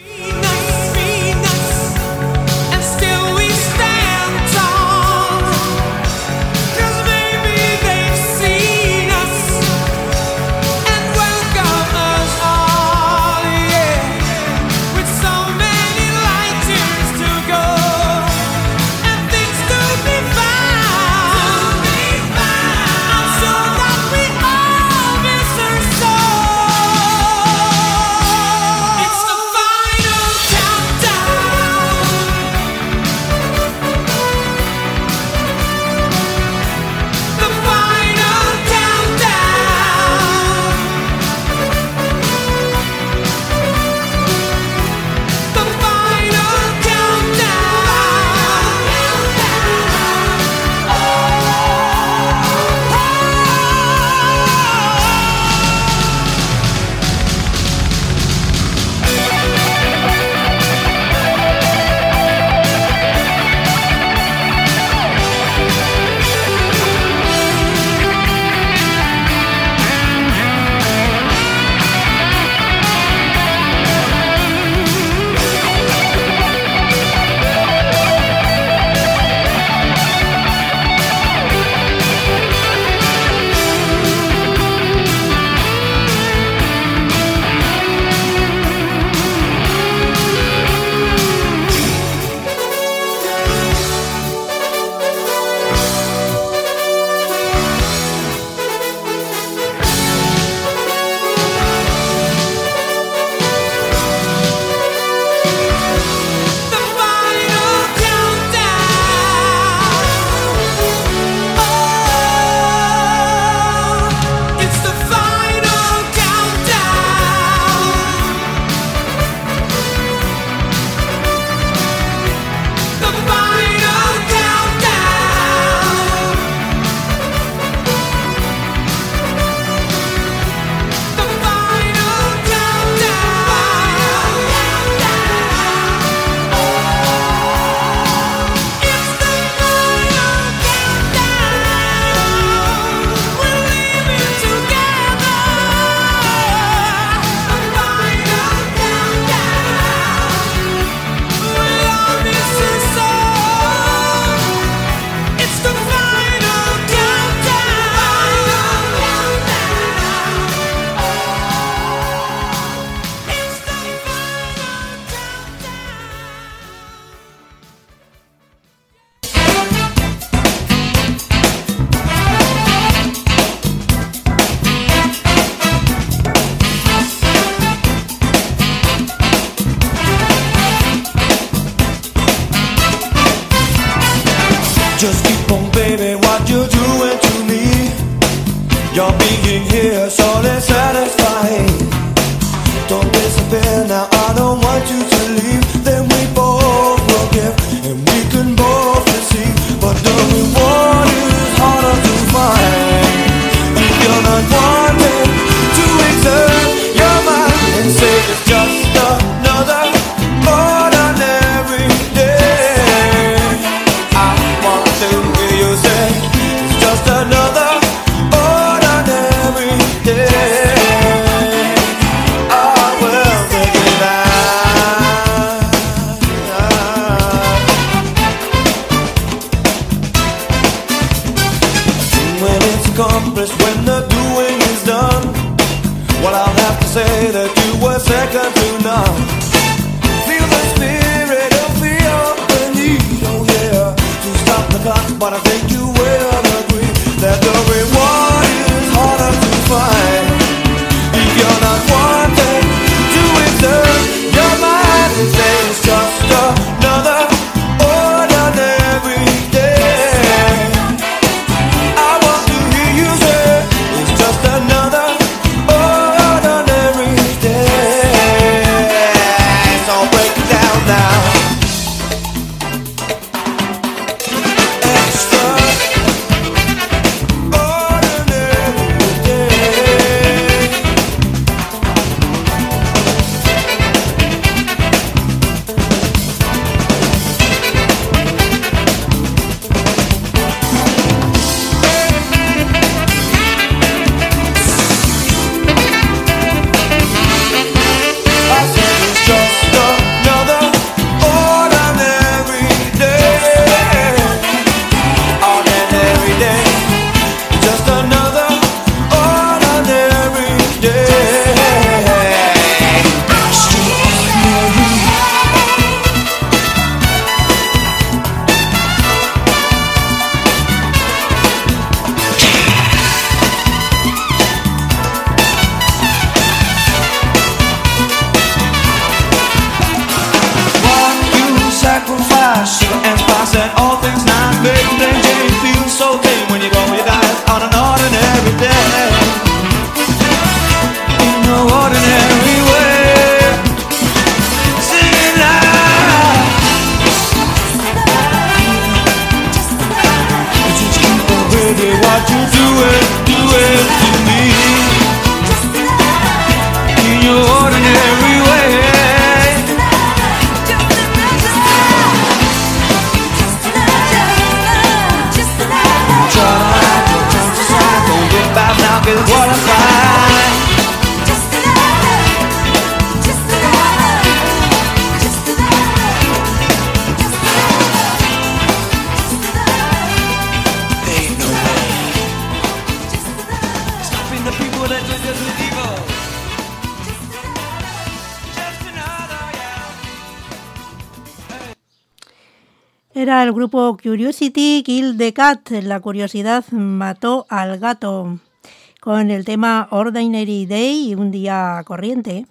el grupo Curiosity Kill the Cat, la curiosidad mató al gato, con el tema Ordinary Day y un día corriente.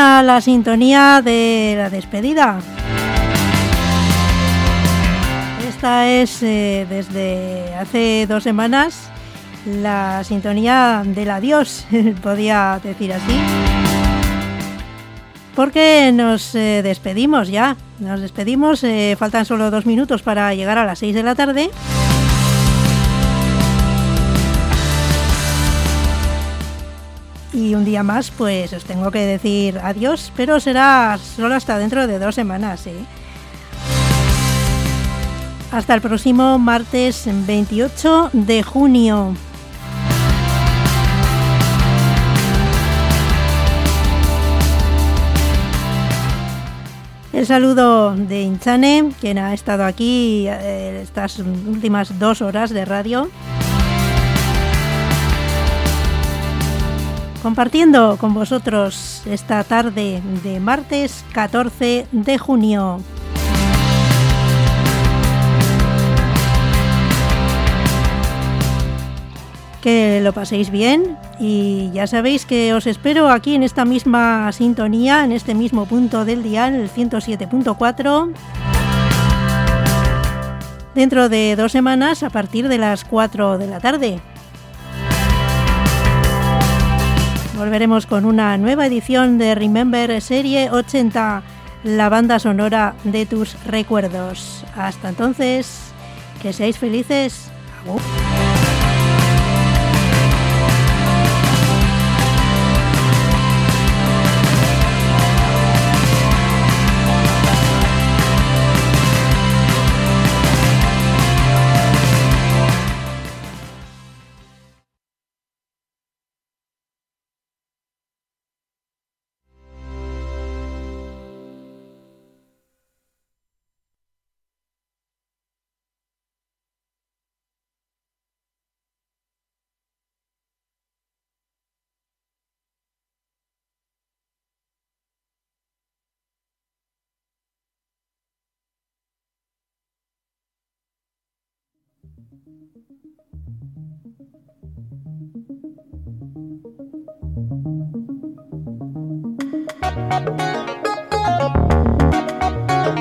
La sintonía de la despedida. Esta es eh, desde hace dos semanas la sintonía del adiós, podía decir así. Porque nos eh, despedimos ya, nos despedimos, eh, faltan solo dos minutos para llegar a las seis de la tarde. Y un día más, pues os tengo que decir adiós, pero será solo hasta dentro de dos semanas, ¿eh? Hasta el próximo martes 28 de junio. El saludo de Inchane, quien ha estado aquí eh, estas últimas dos horas de radio. Compartiendo con vosotros esta tarde de martes 14 de junio. Que lo paséis bien y ya sabéis que os espero aquí en esta misma sintonía, en este mismo punto del dial, el 107.4 dentro de dos semanas a partir de las 4 de la tarde. Volveremos con una nueva edición de Remember Serie 80. la banda sonora de tus recuerdos. Hasta entonces, que seáis felices.